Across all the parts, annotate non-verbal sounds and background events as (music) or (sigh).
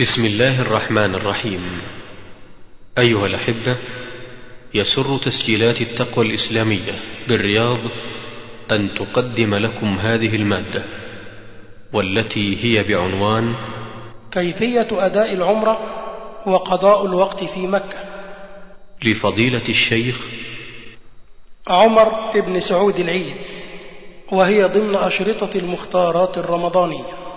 بسم الله الرحمن الرحيم. أيها الأحبة يسر تسجيلات التقوى الإسلامية بالرياض أن تقدم لكم هذه المادة والتي هي بعنوان كيفية أداء العمره وقضاء الوقت في مكة. لفضيلة الشيخ عمر بن سعود العيد وهي ضمن أشرطة المختارات الرمضانية.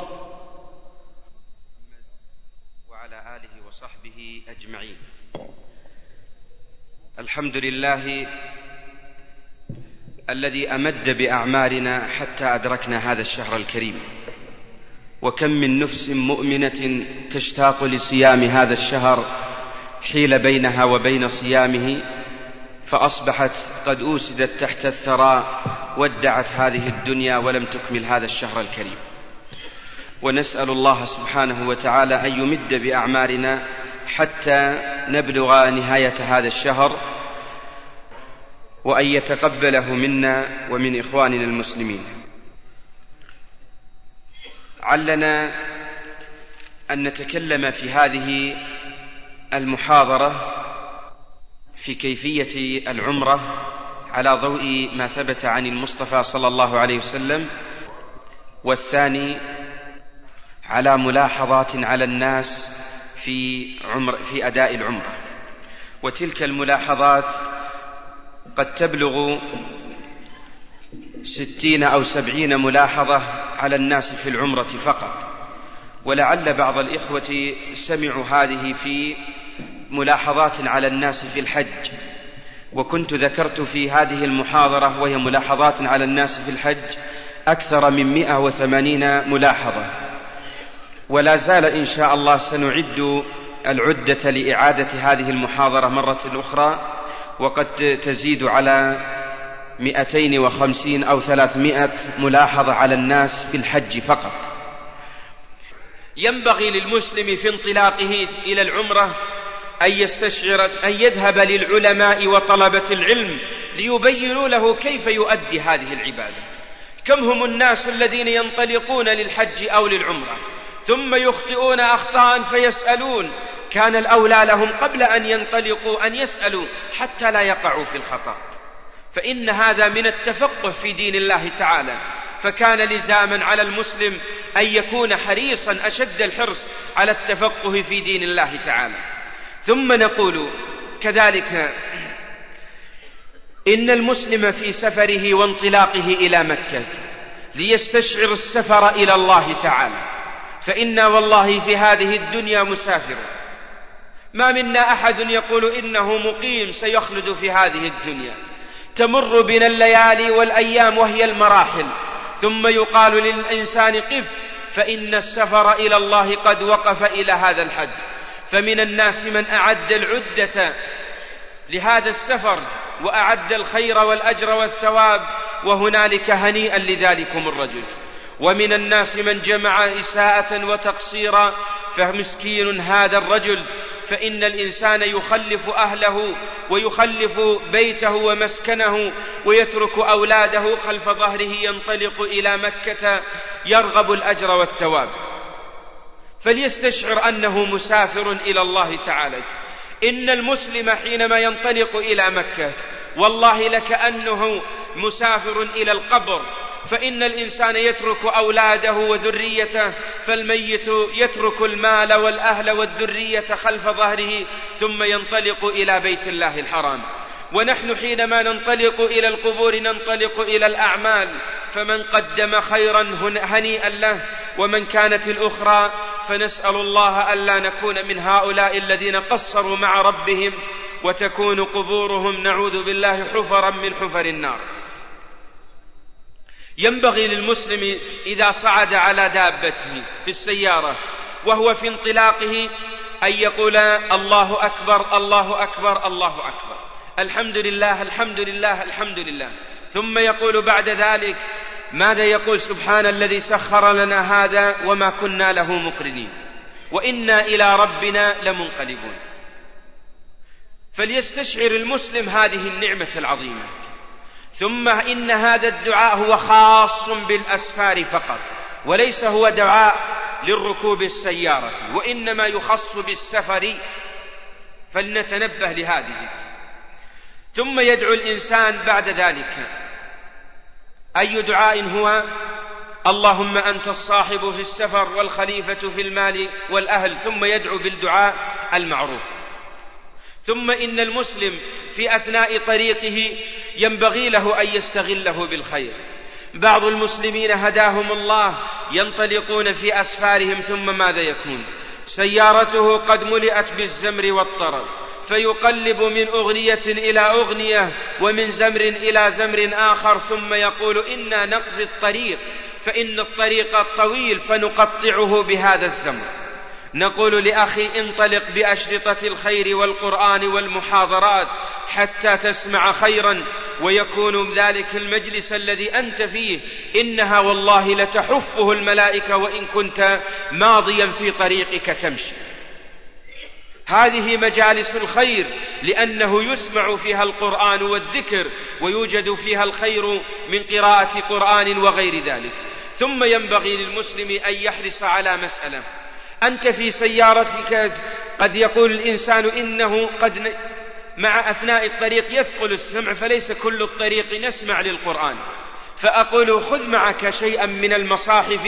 الحمد لله الذي أمد بأعمارنا حتى أدركنا هذا الشهر الكريم. وكم من نفس مؤمنة تشتاق لصيام هذا الشهر حيل بينها وبين صيامه فأصبحت قد أوسدت تحت الثرى ودعت هذه الدنيا ولم تكمل هذا الشهر الكريم. ونسأل الله سبحانه وتعالى أن يمد بأعمارنا حتى نبلغ نهاية هذا الشهر وأن يتقبله منا ومن إخواننا المسلمين. علنا أن نتكلم في هذه المحاضرة في كيفية العمرة على ضوء ما ثبت عن المصطفى صلى الله عليه وسلم والثاني على ملاحظات على الناس في عمر في أداء العمرة. وتلك الملاحظات قد تبلغ ستين أو سبعين ملاحظة على الناس في العمرة فقط. ولعل بعض الإخوة سمعوا هذه في ملاحظات على الناس في الحج. وكنت ذكرت في هذه المحاضرة وهي ملاحظات على الناس في الحج أكثر من مئة وثمانين ملاحظة. ولا زال إن شاء الله سنعد العدة لإعادة هذه المحاضرة مرة أخرى. وقد تزيد على مئتين وخمسين أو ثلاثمائة ملاحظة على الناس في الحج فقط. ينبغي للمسلم في انطلاقه إلى العمرة أن يستشعر أن يذهب للعلماء وطلبة العلم ليبينوا له كيف يؤدي هذه العبادة. كم هم الناس الذين ينطلقون للحج أو للعمرة؟ ثم يخطئون أخطاء فيسألون. كان الأولى لهم قبل أن ينطلقوا أن يسألوا حتى لا يقعوا في الخطأ. فإن هذا من التفقه في دين الله تعالى. فكان لزاما على المسلم أن يكون حريصا أشد الحرص على التفقه في دين الله تعالى. ثم نقول كذلك إن المسلم في سفره وانطلاقه إلى مكة ليستشعر السفر إلى الله تعالى. فإنا والله في هذه الدنيا مسافر. ما منا أحد يقول إنه مقيم سيخلد في هذه الدنيا. تمر بنا الليالي والأيام وهي المراحل. ثم يقال للإنسان قف فإن السفر إلى الله قد وقف إلى هذا الحد. فمن الناس من أعد العدة لهذا السفر وأعد الخير والأجر والثواب وهنالك هنيئا لذلكم الرجل. ومن الناس من جمع إساءة وتقصيرا فمسكين هذا الرجل فإن الإنسان يخلف أهله ويخلف بيته ومسكنه ويترك أولاده خلف ظهره ينطلق إلى مكة يرغب الأجر والثواب. فليستشعر أنه مسافر إلى الله تعالى. إن المسلم حينما ينطلق إلى مكة والله لكأنه مسافر إلى القبر فإن الإنسان يترك أولاده وذريته فالميت يترك المال والأهل والذرية خلف ظهره ثم ينطلق إلى بيت الله الحرام. ونحن حينما ننطلق إلى القبور ننطلق إلى الأعمال. فمن قدم خيرا هنيئا له. ومن كانت الأخرى فنسأل الله ألا نكون من هؤلاء الذين قصروا مع ربهم وتكون قبورهم نعوذ بالله حفرا من حفر النار. ينبغي للمسلم إذا صعد على دابته في السيارة وهو في انطلاقه أن يقول الله أكبر الله أكبر الله أكبر. الحمد لله الحمد لله الحمد لله. ثم يقول بعد ذلك ماذا يقول سبحان الذي سخر لنا هذا وما كنا له مقرنين؟ وإنا إلى ربنا لمنقلبون. فليستشعر المسلم هذه النعمة العظيمة. ثم إن هذا الدعاء هو خاص بالأسفار فقط وليس هو دعاء للركوب السيارة وإنما يخص بالسفر فلنتنبه لهذه. ثم يدعو الإنسان بعد ذلك. أي دعاء هو؟ اللهم أنت الصاحب في السفر والخليفة في المال والأهل ثم يدعو بالدعاء المعروف. ثم إن المسلم في أثناء طريقه ينبغي له أن يستغله بالخير. بعض المسلمين هداهم الله ينطلقون في أسفارهم ثم ماذا يكون؟ سيارته قد ملئت بالزمر والطرب فيقلب من أغنية إلى أغنية ومن زمر إلى زمر آخر ثم يقول إنا نقضي الطريق فإن الطريق طويل فنقطعه بهذا الزمر. نقول لأخي انطلق بأشرطة الخير والقرآن والمحاضرات حتى تسمع خيرا ويكون ذلك المجلس الذي أنت فيه. إنها والله لتحفه الملائكة وإن كنت ماضيا في طريقك تمشي. هذه مجالس الخير لأنه يسمع فيها القرآن والذكر ويوجد فيها الخير من قراءة قرآن وغير ذلك. ثم ينبغي للمسلم أن يحرص على مسألة. أنت في سيارتك قد يقول الإنسان إنه قد مع أثناء الطريق يثقل السمع فليس كل الطريق نسمع للقرآن. فأقول خذ معك شيئا من المصاحف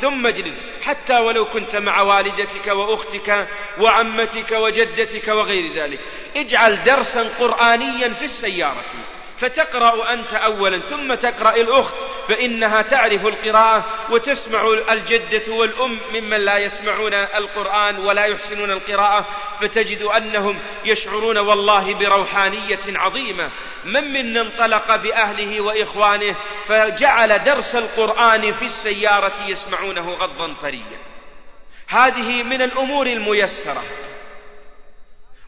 ثم اجلس. حتى ولو كنت مع والدتك وأختك وعمتك وجدتك وغير ذلك. اجعل درسا قرآنيا في السيارة. فتقرأ أنت أولا ثم تقرأ الأخت فإنها تعرف القراءة وتسمع الجدة والأم ممن لا يسمعون القرآن ولا يحسنون القراءة فتجد أنهم يشعرون والله بروحانية عظيمة. من منا انطلق بأهله وإخوانه فجعل درس القرآن في السيارة يسمعونه غضا طريا. هذه من الأمور الميسرة.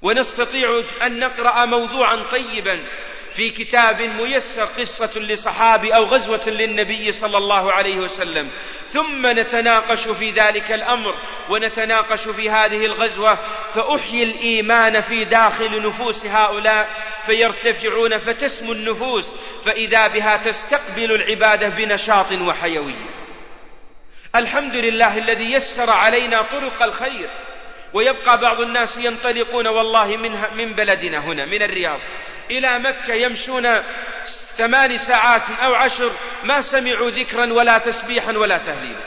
ونستطيع أن نقرأ موضوعا طيبا. في كتاب ميسر قصة لصحابي أو غزوة للنبي صلى الله عليه وسلم. ثم نتناقش في ذلك الأمر ونتناقش في هذه الغزوة فأحيي الإيمان في داخل نفوس هؤلاء فيرتفعون فتسمو النفوس فإذا بها تستقبل العبادة بنشاط وحيوية الحمد لله الذي يسر علينا طرق الخير. ويبقى بعض الناس ينطلقون والله من, من بلدنا هنا من الرياض. إلى مكة يمشون ثمان ساعات أو عشر ما سمعوا ذكرا ولا تسبيحا ولا تهليلا.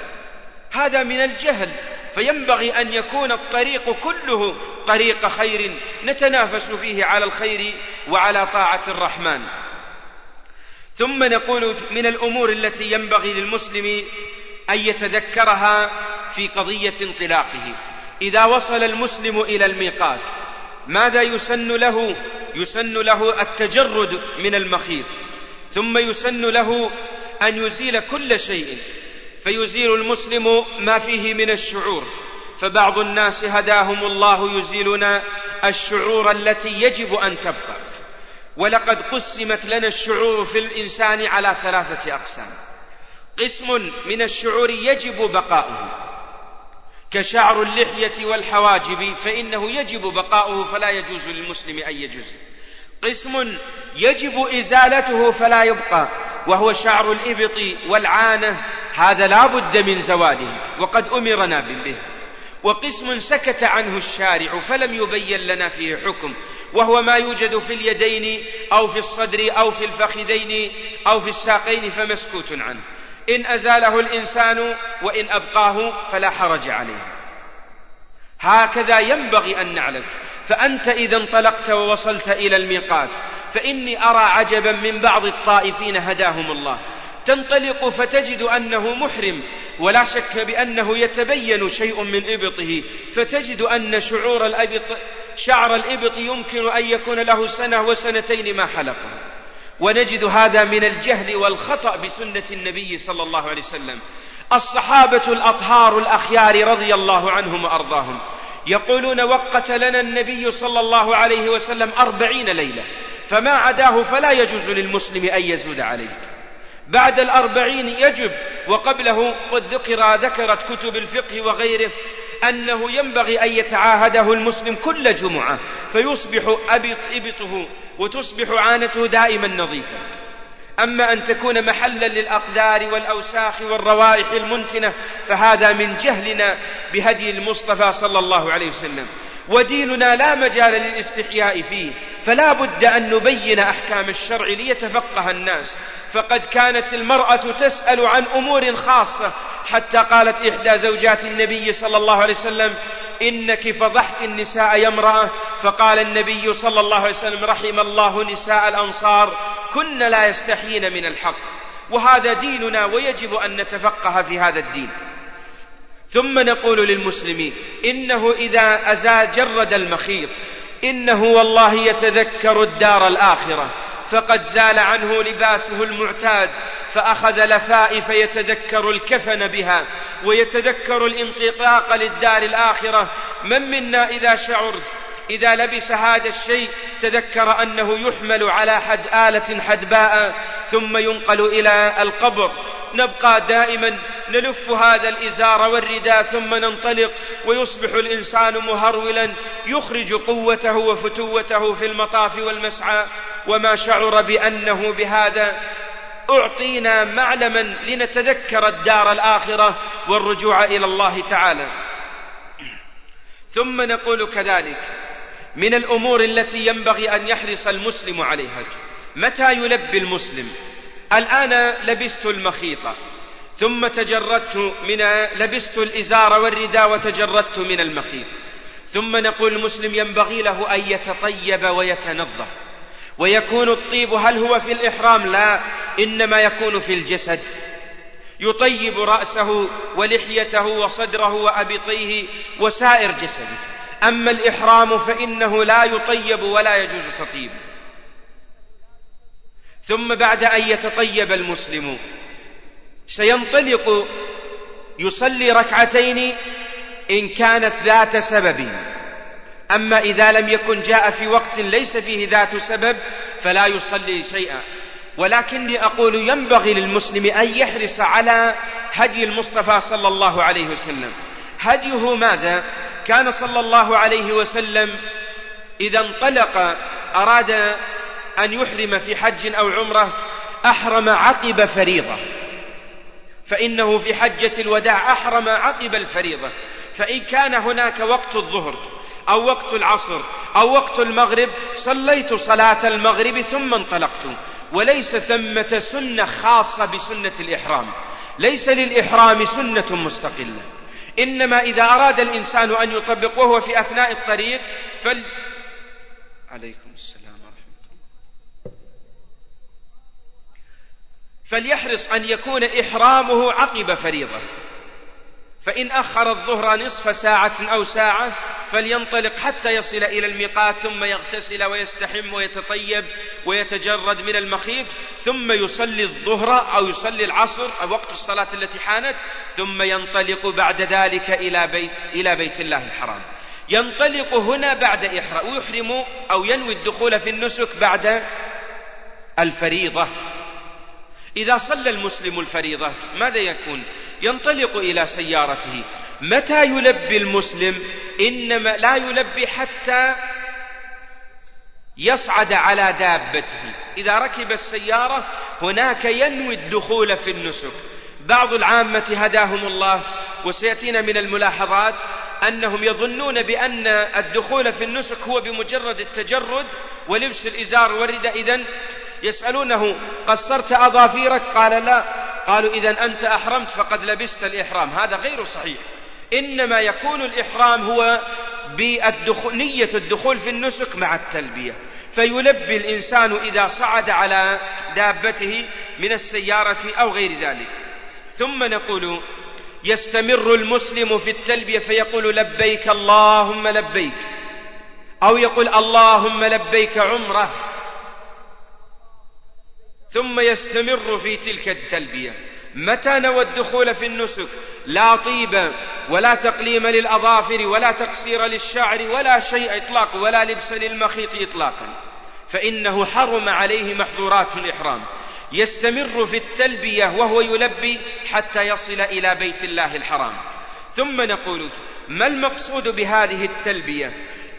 هذا من الجهل. فينبغي أن يكون الطريق كله طريق خير نتنافس فيه على الخير وعلى طاعة الرحمن. ثم نقول من الأمور التي ينبغي للمسلم أن يتذكرها في قضية انطلاقه. إذا وصل المسلم إلى الميقات ماذا يسن له؟ يسن له التجرد من المخيط ثم يسن له أن يزيل كل شيء فيزيل المسلم ما فيه من الشعور فبعض الناس هداهم الله يزيلون الشعور التي يجب أن تبقى ولقد قسمت لنا الشعور في الإنسان على ثلاثة أقسام قسم من الشعور يجب بقاؤه كشعر اللحية والحواجب فإنه يجب بقاؤه فلا يجوز للمسلم أن يجوز قسم يجب إزالته فلا يبقى وهو شعر الإبط والعانة هذا لا بد من زواله وقد أمرنا به. وقسم سكت عنه الشارع فلم يبين لنا فيه حكم وهو ما يوجد في اليدين أو في الصدر أو في الفخذين أو في الساقين فمسكوت عنه. إن أزاله الإنسان وإن أبقاه فلا حرج عليه. هكذا ينبغي أن نعلم. فأنت إذا انطلقت ووصلت إلى الميقات فإني أرى عجبا من بعض الطائفين هداهم الله. تنطلق فتجد أنه محرم ولا شك بأنه يتبين شيء من إبطه. فتجد أن شعور الإبط شعر الإبط يمكن أن يكون له سنة وسنتين ما حلقه. ونجد هذا من الجهل والخطأ بسنة النبي صلى الله عليه وسلم. الصحابة الأطهار الأخيار رضي الله عنهم وأرضاهم يقولون وقت لنا النبي صلى الله عليه وسلم أربعين ليلة فما عداه فلا يجوز للمسلم أن يزود عليه بعد الأربعين يجب وقبله قد ذكر ذكرت كتب الفقه وغيره أنه ينبغي أن يتعاهده المسلم كل جمعة فيصبح أبط إبطه وتصبح عانته دائما نظيفة. أما أن تكون محلا للأقدار والأوساخ والروائح المنتنة فهذا من جهلنا بهدي المصطفى صلى الله عليه وسلم. وديننا لا مجال للاستحياء فيه فلا بد أن نبين أحكام الشرع ليتفقه الناس. فقد كانت المرأة تسأل عن أمور خاصة حتى قالت إحدى زوجات النبي صلى الله عليه وسلم إنك فضحت النساء يا امرأة. فقال النبي صلى الله عليه وسلم رحم الله نساء الأنصار كن لا يستحيين من الحق. وهذا ديننا ويجب أن نتفقه في هذا الدين. ثم نقول للمسلمين إنه إذا أزال جرد المخيط إنه والله يتذكر الدار الآخرة. فقد زال عنه لباسه المعتاد فأخذ لفائف يتذكر الكفن بها ويتذكر الانطلاق للدار الآخرة. من منا إذا شعرت إذا لبس هذا الشيء تذكر أنه يحمل على حد آلة حدباء ثم ينقل إلى القبر. نبقى دائما نلف هذا الإزار والرداء ثم ننطلق ويصبح الإنسان مهرولا يخرج قوته وفتوته في المطاف والمسعى. وما شعر بأنه بهذا. أعطينا معلما لنتذكر الدار الآخرة والرجوع إلى الله تعالى. ثم نقول كذلك. من الأمور التي ينبغي أن يحرص المسلم عليها. متى يلبي المسلم؟ الآن لبست المخيط ثم تجردت من لبست الإزار والرداء وتجردت من المخيط. ثم نقول المسلم ينبغي له أن يتطيب ويتنظف. ويكون الطيب هل هو في الإحرام؟ لا إنما يكون في الجسد. يطيب رأسه ولحيته وصدره وأبطيه وسائر جسده. أما الإحرام فإنه لا يطيب ولا يجوز تطيب. ثم بعد أن يتطيب المسلم سينطلق يصلي ركعتين إن كانت ذات سبب. أما إذا لم يكن جاء في وقت ليس فيه ذات سبب فلا يصلي شيئا. ولكني أقول ينبغي للمسلم أن يحرص على هدي المصطفى صلى الله عليه وسلم. هديه ماذا؟ كان صلى الله عليه وسلم إذا انطلق أراد أن يحرم في حج أو عمرة أحرم عقب فريضة. فإنه في حجة الوداع أحرم عقب الفريضة. فإن كان هناك وقت الظهر أو وقت العصر أو وقت المغرب صليت صلاة المغرب ثم انطلقت. وليس ثمة سنة خاصة بسنة الإحرام. ليس للإحرام سنة مستقلة. إنما إذا أراد الإنسان أن يطبق وهو في أثناء الطريق فل عليكم السلام ورحمة الله. فليحرص أن يكون إحرامه عقب فريضة. فإن أخر الظهر نصف ساعة أو ساعة فلينطلق حتى يصل إلى الميقات ثم يغتسل ويستحم ويتطيب ويتجرد من المخيط ثم يصلي الظهر أو يصلي العصر أو وقت الصلاة التي حانت ثم ينطلق بعد ذلك إلى بيت, إلى بيت الله الحرام. ينطلق هنا بعد إحرام ويحرم أو ينوي الدخول في النسك بعد الفريضة. إذا صلى المسلم الفريضة ماذا يكون؟ ينطلق إلى سيارته. متى يلبي المسلم؟ إنما لا يلبي حتى يصعد على دابته. إذا ركب السيارة هناك ينوي الدخول في النسك. بعض العامة هداهم الله وسيأتينا من الملاحظات أنهم يظنون بأن الدخول في النسك هو بمجرد التجرد ولبس الإزار. والرداء إذن يسألونه قصرت أظافيرك قال لا. قالوا إذا أنت أحرمت فقد لبست الإحرام. هذا غير صحيح. إنما يكون الإحرام هو بالدخول نية الدخول في النسك مع التلبية. فيلبي الإنسان إذا صعد على دابته من السيارة أو غير ذلك. ثم نقول يستمر المسلم في التلبية فيقول لبيك اللهم لبيك أو يقول اللهم لبيك عمره. ثم يستمر في تلك التلبية. متى نوى الدخول في النسك؟ لا طيب ولا تقليم للأظافر ولا تقصير للشعر ولا شيء إطلاق ولا لبس للمخيط إطلاقا. فإنه حرم عليه محظورات الإحرام. يستمر في التلبية وهو يلبي حتى يصل إلى بيت الله الحرام. ثم نقول ما المقصود بهذه التلبية؟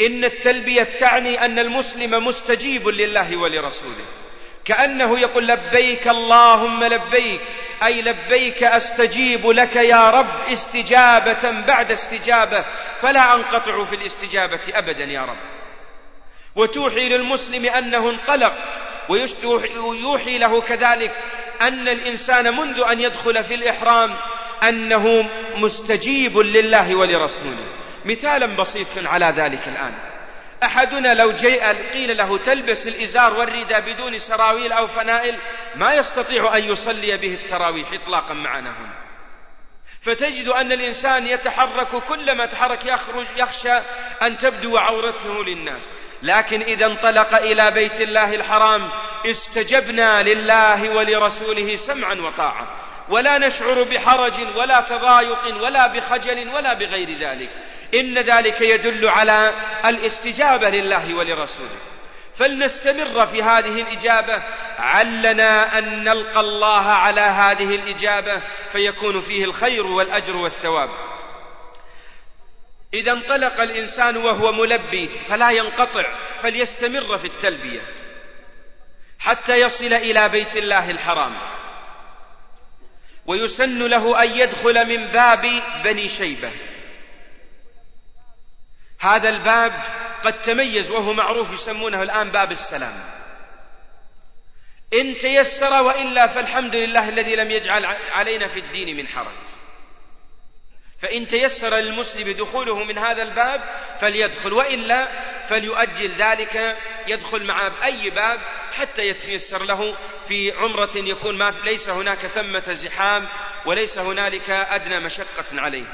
إن التلبية تعني أن المسلم مستجيب لله ولرسوله. كأنه يقول لبيك اللهم لبيك أي لبيك أستجيب لك يا رب استجابة بعد استجابة فلا أنقطع في الاستجابة أبدا يا رب. وتوحي للمسلم أنه انطلق ويوحي له كذلك أن الإنسان منذ أن يدخل في الإحرام أنه مستجيب لله ولرسوله. مثالا بسيطا على ذلك الآن. أحدنا لو جاء قيل له تلبس الإزار والرداء بدون سراويل أو فنائل ما يستطيع أن يصلي به التراويح إطلاقا معنا هنا. فتجد أن الإنسان يتحرك كلما تحرك يخرج يخشى أن تبدو عورته للناس. لكن إذا انطلق إلى بيت الله الحرام استجبنا لله ولرسوله سمعا وطاعة ولا نشعر بحرج ولا تضايق ولا بخجل ولا بغير ذلك. إن ذلك يدل على الاستجابة لله ولرسوله. فلنستمر في هذه الإجابة. علنا أن نلقى الله على هذه الإجابة فيكون فيه الخير والأجر والثواب. إذا انطلق الإنسان وهو ملبي فلا ينقطع فليستمر في التلبية حتى يصل إلى بيت الله الحرام. ويسن له أن يدخل من باب بني شيبة. هذا الباب قد تميز وهو معروف يسمونه الآن باب السلام. إن تيسر وإلا فالحمد لله الذي لم يجعل علينا في الدين من حرج. فإن تيسر للمسلم دخوله من هذا الباب فليدخل وإلا فليؤجل ذلك يدخل مع أي باب حتى يتيسر له في عمرة يكون ما ليس هناك ثمة زحام وليس هنالك أدنى مشقة عليه.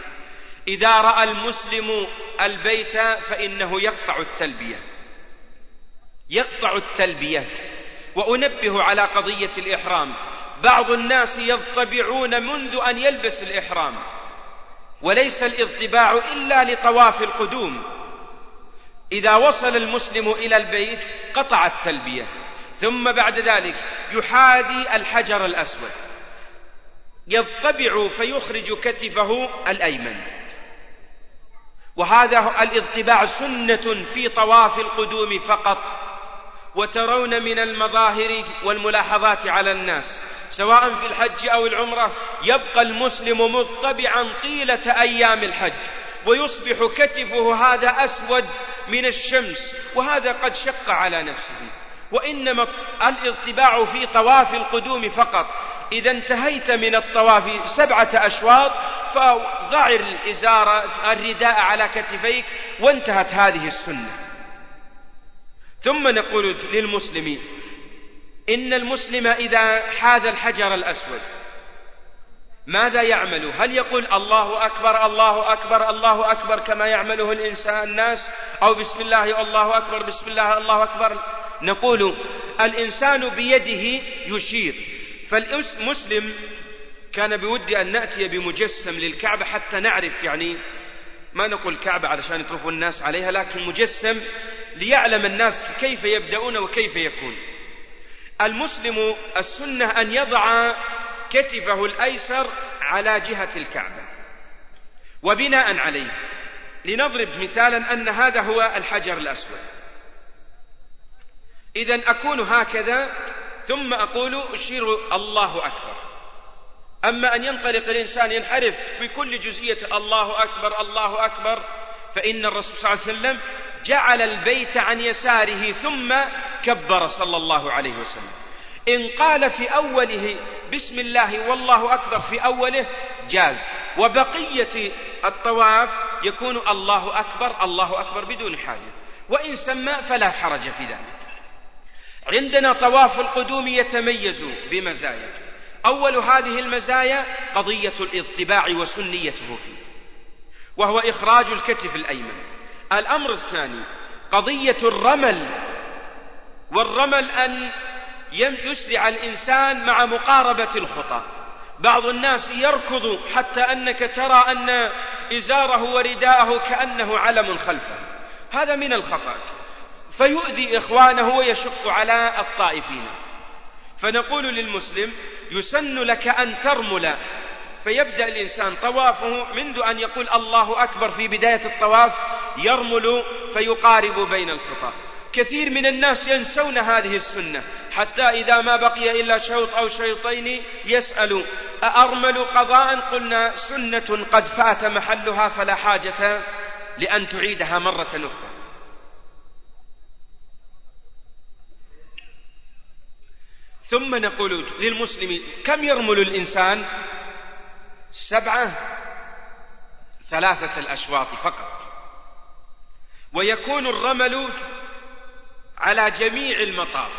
إذا رأى المسلم البيت فإنه يقطع التلبية. يقطع التلبية. وأنبه على قضية الإحرام. بعض الناس يضطبعون منذ أن يلبس الإحرام. وليس الإضطباع إلا لطواف القدوم. إذا وصل المسلم إلى البيت قطع التلبية. ثم بعد ذلك يحاذي الحجر الأسود. يضطبع فيخرج كتفه الأيمن. وهذا الاضطباع سنة في طواف القدوم فقط وترون من المظاهر والملاحظات على الناس سواء في الحج أو العمرة يبقى المسلم مضطبعا طيلة أيام الحج ويصبح كتفه هذا أسود من الشمس وهذا قد شق على نفسه. وإنما الاضطباع في طواف القدوم فقط. إذا انتهيت من الطواف سبعة أشواط فضع الإزار الرداء على كتفيك وانتهت هذه السنة. ثم نقول للمسلمين إن المسلم إذا حاذ الحجر الأسود ماذا يعمل؟ هل يقول الله أكبر الله أكبر الله أكبر كما يعمله الإنسان الناس؟ أو بسم الله الله أكبر بسم الله الله أكبر؟ نقول الإنسان بيده يشير. فالمسلم كان بودي أن نأتي بمجسم للكعبة حتى نعرف يعني ما نقول كعبة علشان يطرفوا الناس عليها لكن مجسم ليعلم الناس كيف يبدأون وكيف يكون. المسلم السنة أن يضع كتفه الأيسر على جهة الكعبة وبناء عليه. لنضرب مثالا أن هذا هو الحجر الأسود. إذا أكون هكذا ثم أقول أشير الله أكبر. أما أن ينطلق الإنسان ينحرف في كل جزئية الله أكبر الله أكبر فإن الرسول صلى الله عليه وسلم جعل البيت عن يساره ثم كبر صلى الله عليه وسلم. إن قال في أوله بسم الله والله أكبر في أوله جاز. وبقية الطواف يكون الله أكبر الله أكبر بدون حاجة. وإن سمى فلا حرج في ذلك. عندنا طواف القدوم يتميز بمزايا. أول هذه المزايا قضية الإطباع وسنيته فيه وهو إخراج الكتف الأيمن. الأمر الثاني قضية الرمل والرمل أن يسرع الإنسان مع مقاربة الخطى بعض الناس يركض حتى أنك ترى أن إزاره ورداءه كأنه علم خلفه. هذا من الخطأ. فيؤذي إخوانه ويشق على الطائفين. فنقول للمسلم يسن لك أن ترمل. فيبدأ الإنسان طوافه منذ أن يقول الله أكبر في بداية الطواف يرمل فيقارب بين الخطى. كثير من الناس ينسون هذه السنة حتى إذا ما بقي إلا شوط أو شوطين يسأل أأرمل قضاء؟ قلنا سنة قد فات محلها فلا حاجة لأن تعيدها مرة أخرى. ثم نقول للمسلم كم يرمل الإنسان؟ سبعة ثلاثة الأشواط فقط. ويكون الرمل على جميع المطاف.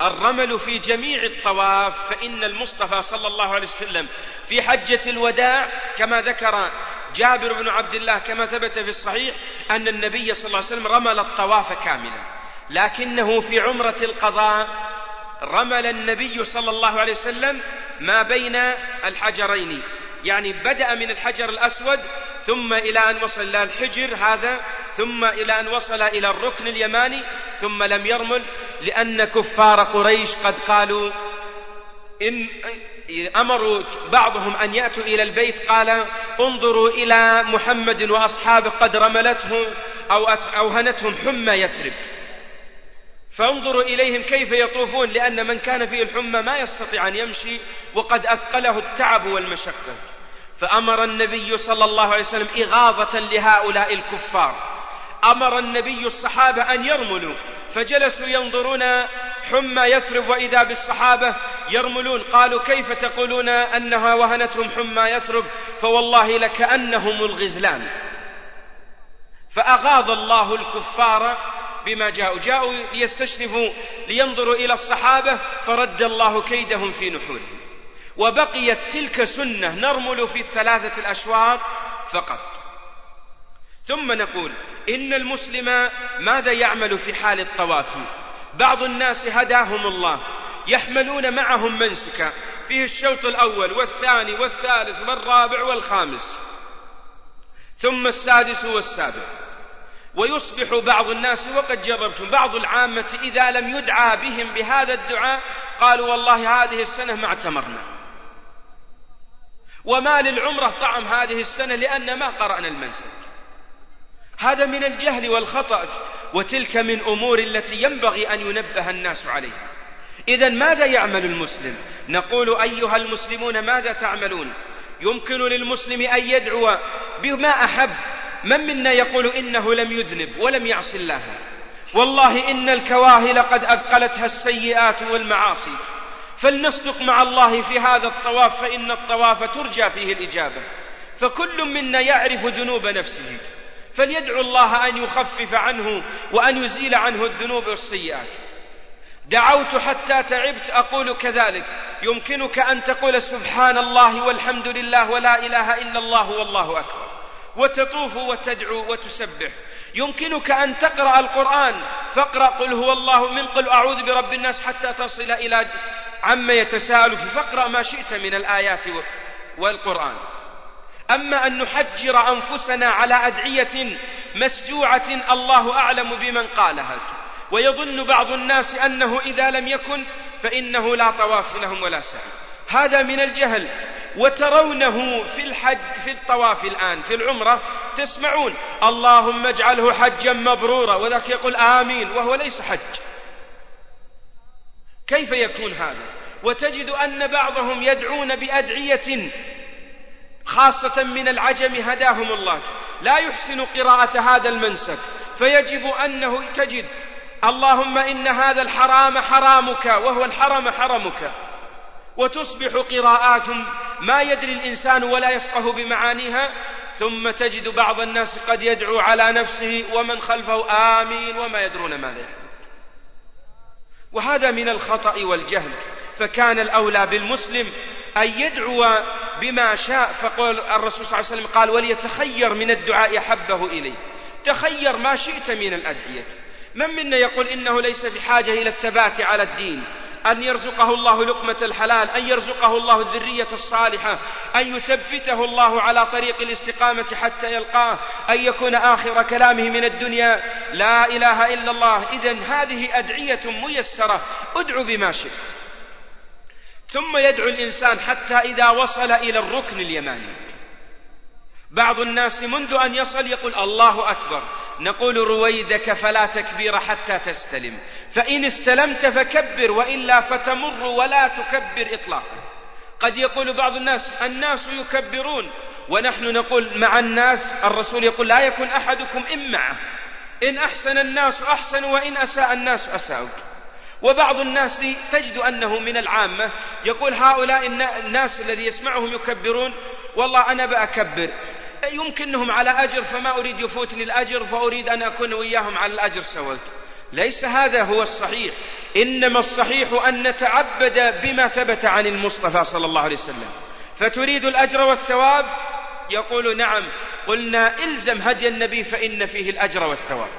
الرمل في جميع الطواف فإن المصطفى صلى الله عليه وسلم في حجة الوداع كما ذكر جابر بن عبد الله كما ثبت في الصحيح أن النبي صلى الله عليه وسلم رمل الطواف كاملا. لكنه في عمرة القضاء رمل النبي صلى الله عليه وسلم ما بين الحجرين. يعني بدأ من الحجر الأسود ثم إلى أن وصل إلى الحجر هذا ثم إلى أن وصل إلى الركن اليماني ثم لم يرمل لأن كفار قريش قد قالوا إن أمروا بعضهم أن يأتوا إلى البيت قال انظروا إلى محمد وأصحابه قد رملته أو أوهنتهم حمى يثرب. فانظروا إليهم كيف يطوفون لأن من كان فيه الحمى ما يستطيع أن يمشي وقد أثقله التعب والمشقة. فأمر النبي صلى الله عليه وسلم إغاظة لهؤلاء الكفار. أمر النبي الصحابة أن يرملوا فجلسوا ينظرون حمى يثرب وإذا بالصحابة يرملون قالوا كيف تقولون أنها وهنتهم حمى يثرب؟ فوالله لكأنهم الغزلان. فأغاظ الله الكفار بما جاءوا جاءوا ليستشرفوا لينظروا إلى الصحابة فرد الله كيدهم في نحورهم. وبقيت تلك سنة نرمل في الثلاثة الأشواط فقط. ثم نقول إن المسلم ماذا يعمل في حال الطواف؟ بعض الناس هداهم الله يحملون معهم منسكا فيه الشوط الأول والثاني والثالث والرابع والخامس. ثم السادس والسابع. ويصبح بعض الناس وقد جربتم بعض العامة إذا لم يدعى بهم بهذا الدعاء قالوا والله هذه السنة ما اعتمرنا وما للعمرة طعم هذه السنة لأن ما قرأنا المنسك هذا من الجهل والخطأ وتلك من أمور التي ينبغي أن ينبه الناس عليها إذا ماذا يعمل المسلم؟ نقول أيها المسلمون ماذا تعملون؟ يمكن للمسلم أن يدعو بما أحب من منا يقول إنه لم يذنب ولم يعص الله؟ والله إن الكواهل قد أثقلتها السيئات والمعاصي. فلنصدق مع الله في هذا الطواف فإن الطواف ترجى فيه الإجابة. فكل منا يعرف ذنوب نفسه. فليدعو الله أن يخفف عنه وأن يزيل عنه الذنوب والسيئات. دعوت حتى تعبت أقول كذلك. يمكنك أن تقول سبحان الله والحمد لله ولا إله إلا الله والله أكبر. وتطوف وتدعو وتسبح. يمكنك أن تقرأ القرآن. فاقرأ قل هو الله من قل أعوذ برب الناس حتى تصل إلى عما يتساءل فاقرأ ما شئت من الآيات والقرآن. أما أن نحجر أنفسنا على أدعية مسجوعة الله أعلم بمن قالها. ويظن بعض الناس أنه إذا لم يكن فإنه لا طواف لهم ولا سعي هذا من الجهل. وترونه في الحج في الطواف الآن في العمرة تسمعون اللهم اجعله حجا مبرورا وذاك يقول آمين وهو ليس حج. كيف يكون هذا؟ وتجد أن بعضهم يدعون بأدعية خاصة من العجم هداهم الله. لا يحسن قراءة هذا المنسك فيجب أنه تجد اللهم إن هذا الحرام حرامك وهو الحرم حرمك. وتصبح قراءات ما يدري الإنسان ولا يفقه بمعانيها ثم تجد بعض الناس قد يدعو على نفسه ومن خلفه آمين وما يدرون ماذا. وهذا من الخطأ والجهل فكان الأولى بالمسلم أن يدعو بما شاء فقال الرسول صلى الله عليه وسلم قال وليتخير من الدعاء أحبه إليه تخير ما شئت من الأدعية. من منا يقول إنه ليس في حاجة إلى الثبات على الدين؟ أن يرزقه الله لقمة الحلال أن يرزقه الله الذرية الصالحة أن يثبته الله على طريق الاستقامة حتى يلقاه أن يكون آخر كلامه من الدنيا. لا إله إلا الله. إذا هذه أدعية ميسرة. أدعو بما شئت. ثم يدعو الإنسان حتى إذا وصل إلى الركن اليماني. بعض الناس منذ أن يصل يقول الله أكبر. نقول رويدك فلا تكبير حتى تستلم. فإن استلمت فكبر وإلا فتمر ولا تكبر إطلاقا. قد يقول بعض الناس الناس يكبرون. ونحن نقول مع الناس الرسول يقول لا يكن أحدكم إن معه. إن أحسن الناس أحسن وإن أساء الناس أساءوا وبعض الناس تجد أنه من العامة يقول هؤلاء الناس الذي يسمعهم يكبرون والله أنا بأكبر. يمكنهم على أجر فما أريد يفوتني الأجر فأريد أن أكون وياهم على الأجر سويت. ليس هذا هو الصحيح. إنما الصحيح أن نتعبد بما ثبت عن المصطفى صلى الله عليه وسلم. فتريد الأجر والثواب؟ يقول نعم. قلنا إلزم هدي النبي فإن فيه الأجر والثواب.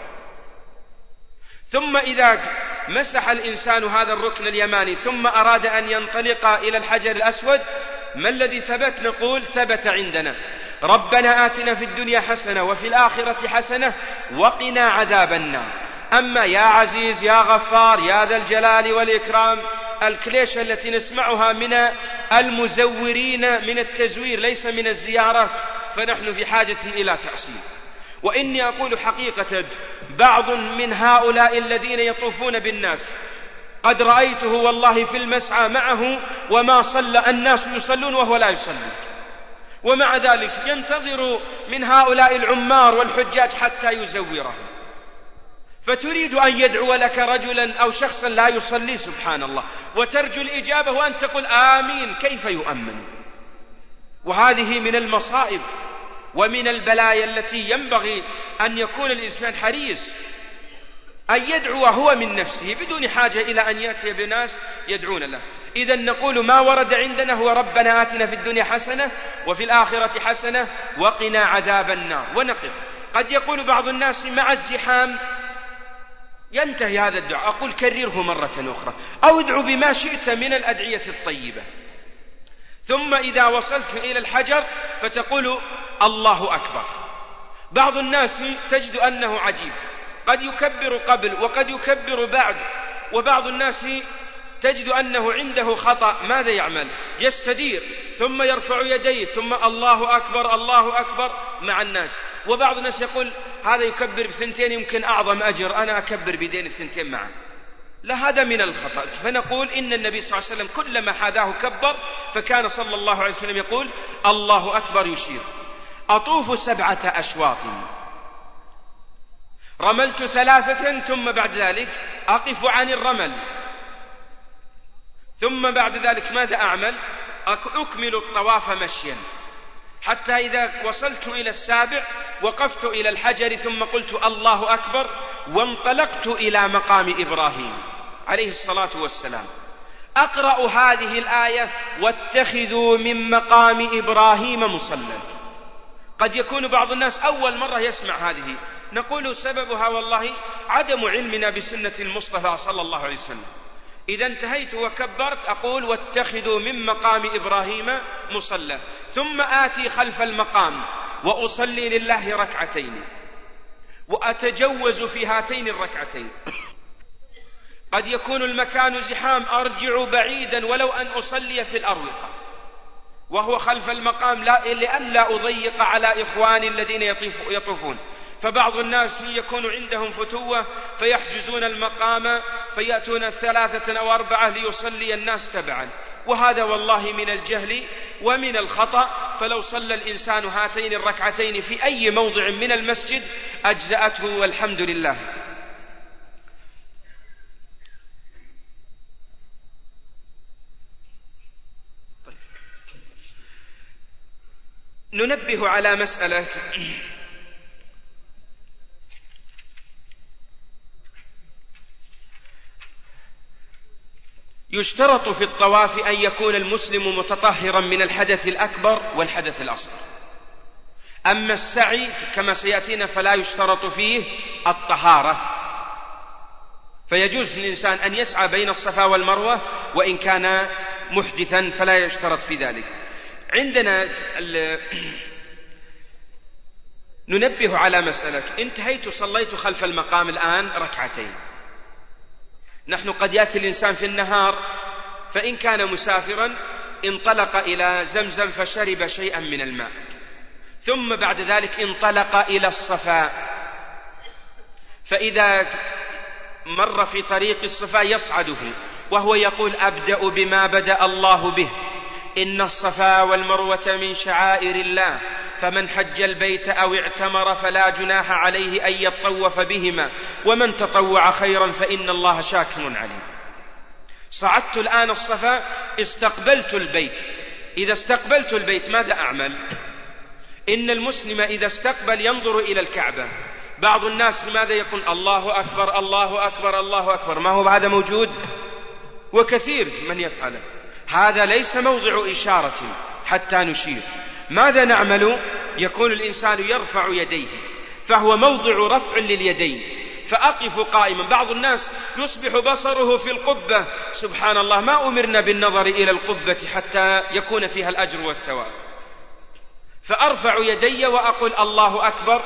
ثم إذا مسح الإنسان هذا الركن اليماني ثم أراد أن ينطلق إلى الحجر الأسود ما الذي ثبت؟ نقول ثبت عندنا. ربنا آتنا في الدنيا حسنة وفي الآخرة حسنة وقنا عذاب النار. أما يا عزيز يا غفار يا ذا الجلال والإكرام الكليشة التي نسمعها من المزورين من التزوير ليس من الزيارات فنحن في حاجة إلى تأصيل وإني أقول حقيقة بعض من هؤلاء الذين يطوفون بالناس قد رأيته والله في المسعى معه وما صلى. الناس يصلون وهو لا يصلي. ومع ذلك ينتظر من هؤلاء العمار والحجاج حتى يزورهم فتريد أن يدعو لك رجلا أو شخصا لا يصلي سبحان الله وترجو الإجابة وأن تقول آمين كيف يؤمن؟ وهذه من المصائب ومن البلايا التي ينبغي أن يكون الإنسان حريص أن يدعو هو من نفسه بدون حاجة إلى أن يأتي بناس يدعون له. إذا نقول ما ورد عندنا هو ربنا آتنا في الدنيا حسنة وفي الآخرة حسنة وقنا عذاب النار. ونقف. قد يقول بعض الناس مع الزحام ينتهي هذا الدعاء. أقول كرره مرة أخرى. أو ادعو بما شئت من الأدعية الطيبة. ثم إذا وصلت إلى الحجر فتقول الله أكبر. بعض الناس تجد أنه عجيب. قد يكبر قبل وقد يكبر بعد. وبعض الناس تجد أنه عنده خطأ ماذا يعمل؟ يستدير ثم يرفع يديه ثم الله أكبر الله أكبر مع الناس. وبعض الناس يقول هذا يكبر بثنتين يمكن أعظم أجر أنا أكبر بدين الثنتين معه. لا هذا من الخطأ. فنقول إن النبي صلى الله عليه وسلم كلما حاذاه كبر فكان صلى الله عليه وسلم يقول الله أكبر يشير. أطوف سبعة أشواط. رملت ثلاثة ثم بعد ذلك أقف عن الرمل. ثم بعد ذلك ماذا أعمل؟ أكمل الطواف مشيا. حتى إذا وصلت إلى السابع وقفت إلى الحجر ثم قلت الله أكبر وانطلقت إلى مقام إبراهيم عليه الصلاة والسلام. أقرأ هذه الآية واتخذوا من مقام إبراهيم مصلى. قد يكون بعض الناس أول مرة يسمع هذه نقول سببها والله عدم علمنا بسنة المصطفى صلى الله عليه وسلم. إذا انتهيت وكبرت أقول واتخذوا من مقام إبراهيم مصلى ثم آتي خلف المقام وأصلي لله ركعتين وأتجوز في هاتين الركعتين. قد يكون المكان زحام أرجع بعيدا ولو أن أصلي في الأروقة. وهو خلف المقام لا لئلا أضيق على إخواني الذين يطوفون. فبعض الناس يكون عندهم فتوة فيحجزون المقام فيأتون ثلاثة أو أربعة ليصلي الناس تبعا. وهذا والله من الجهل ومن الخطأ. فلو صلى الإنسان هاتين الركعتين في أي موضع من المسجد أجزأته والحمد لله. ننبه على مسألة يشترط في الطواف أن يكون المسلم متطهرا من الحدث الأكبر والحدث الأصغر. أما السعي كما سيأتينا فلا يشترط فيه الطهارة. فيجوز للإنسان أن يسعى بين الصفا والمروة وإن كان محدثا فلا يشترط في ذلك. عندنا ننبه على مسألة. انتهيت صليت خلف المقام الآن ركعتين. نحن قد يأتي الإنسان في النهار فإن كان مسافرا انطلق إلى زمزم فشرب شيئا من الماء. ثم بعد ذلك انطلق إلى الصفا فإذا مر في طريق الصفا يصعده وهو يقول أبدأ بما بدأ الله به. إن الصفا والمروة من شعائر الله. فمن حج البيت أو اعتمر فلا جناح عليه أن يطوف بهما ومن تطوع خيرا فإن الله شاكر عليم. صعدت الآن الصفا استقبلت البيت. إذا استقبلت البيت ماذا أعمل؟ إن المسلم إذا استقبل ينظر إلى الكعبة. بعض الناس ماذا يقول؟ الله أكبر الله أكبر الله أكبر. ما هو هذا موجود؟ وكثير من يفعله. هذا ليس موضع إشارة حتى نشير. ماذا نعمل؟ يكون الإنسان يرفع يديه فهو موضع رفع لليدين فأقف قائما. بعض الناس يصبح بصره في القبة. سبحان الله ما أمرنا بالنظر إلى القبة حتى يكون فيها الأجر والثواب. فأرفع يدي وأقول الله أكبر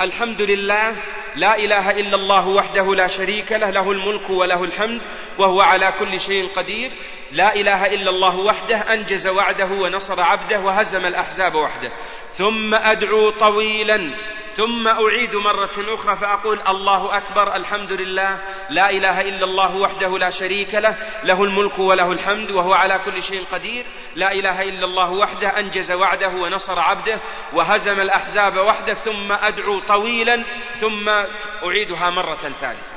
الحمد لله لا إله إلا الله وحده لا شريك له له الملك وله الحمد وهو على كل شيء قدير. لا إله إلا الله وحده أنجز وعده ونصر عبده وهزم الأحزاب وحده. ثم أدعو طويلا ثم أعيد مرة أخرى فأقول الله أكبر الحمد لله لا إله إلا الله وحده لا شريك له له الملك وله الحمد وهو على كل شيء قدير. لا إله إلا الله وحده أنجز وعده ونصر عبده وهزم الأحزاب وحده. ثم أدعو طويلا ثم أعيدها مرة ثالثة.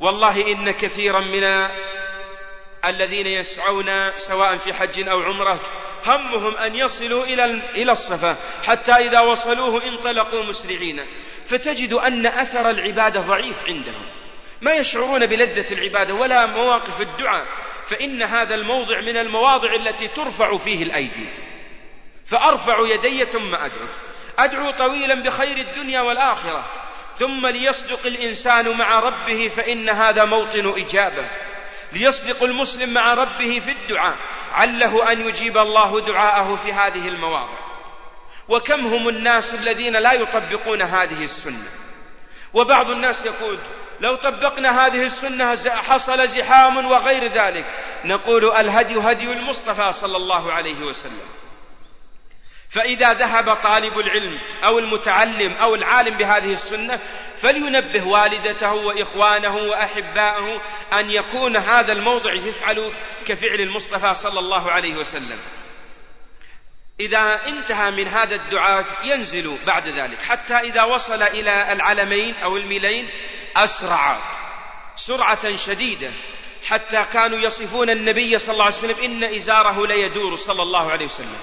والله إن كثيرا من الذين يسعون سواء في حج أو عمرة همهم أن يصلوا إلى إلى الصفا حتى إذا وصلوه انطلقوا مسرعين. فتجد أن أثر العبادة ضعيف عندهم. ما يشعرون بلذة العبادة ولا مواقف الدعاء. فإن هذا الموضع من المواضع التي ترفع فيه الأيدي. فأرفع يدي ثم أدعو. أدعو طويلا بخير الدنيا والآخرة ثم ليصدق الإنسان مع ربه فإن هذا موطن إجابة. ليصدق المسلم مع ربه في الدعاء عله أن يجيب الله دعاءه في هذه المواضع. وكم هم الناس الذين لا يطبقون هذه السنة؟ وبعض الناس يقول لو طبقنا هذه السنة حصل زحام وغير ذلك. نقول الهدي هدي المصطفى صلى الله عليه وسلم. فإذا ذهب طالب العلم أو المتعلم أو العالم بهذه السنة فلينبه والدته وإخوانه وأحباءه أن يكون هذا الموضع يفعل كفعل المصطفى صلى الله عليه وسلم. إذا انتهى من هذا الدعاء ينزل بعد ذلك حتى إذا وصل إلى العلمين أو الميلين أسرع سرعة شديدة حتى كانوا يصفون النبي صلى الله عليه وسلم إن إزاره ليدور صلى الله عليه وسلم.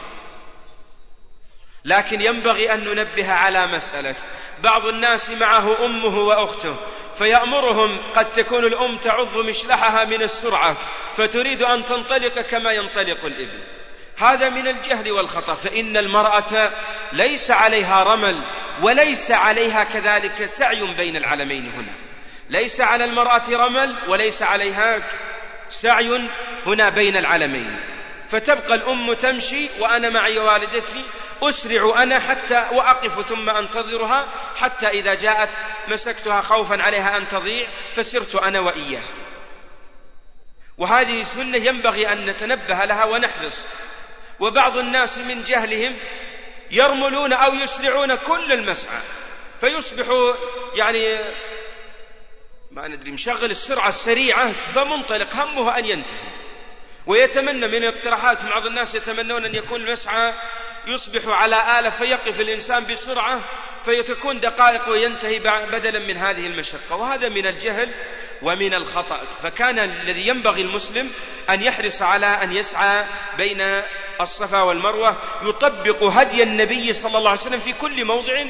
لكن ينبغي أن ننبه على مسألة. بعض الناس معه أمه وأخته فيأمرهم قد تكون الأم تعض مشلحها من السرعة فتريد أن تنطلق كما ينطلق الإبل. هذا من الجهل والخطأ فإن المرأة ليس عليها رمل وليس عليها كذلك سعي بين العلمين هنا. ليس على المرأة رمل وليس عليها سعي هنا بين العلمين فتبقى الأم تمشي وأنا معي والدتي أسرع أنا حتى وأقف ثم أنتظرها حتى إذا جاءت مسكتها خوفا عليها أن تضيع فسرت أنا وإياها وهذه سنة ينبغي أن نتنبه لها ونحرص. وبعض الناس من جهلهم يرملون أو يسرعون كل المسعى فيصبح يعني ما ندري مشغل السرعة السريعة فمنطلق همه أن ينتهي. ويتمنى من الاقتراحات بعض الناس يتمنون أن يكون المسعى يصبح على آلة فيقف الإنسان بسرعة فيتكون دقائق وينتهي بدلا من هذه المشقة. وهذا من الجهل ومن الخطأ. فكان الذي ينبغي المسلم أن يحرص على أن يسعى بين الصفا والمروة يطبق هدي النبي صلى الله عليه وسلم في كل موضع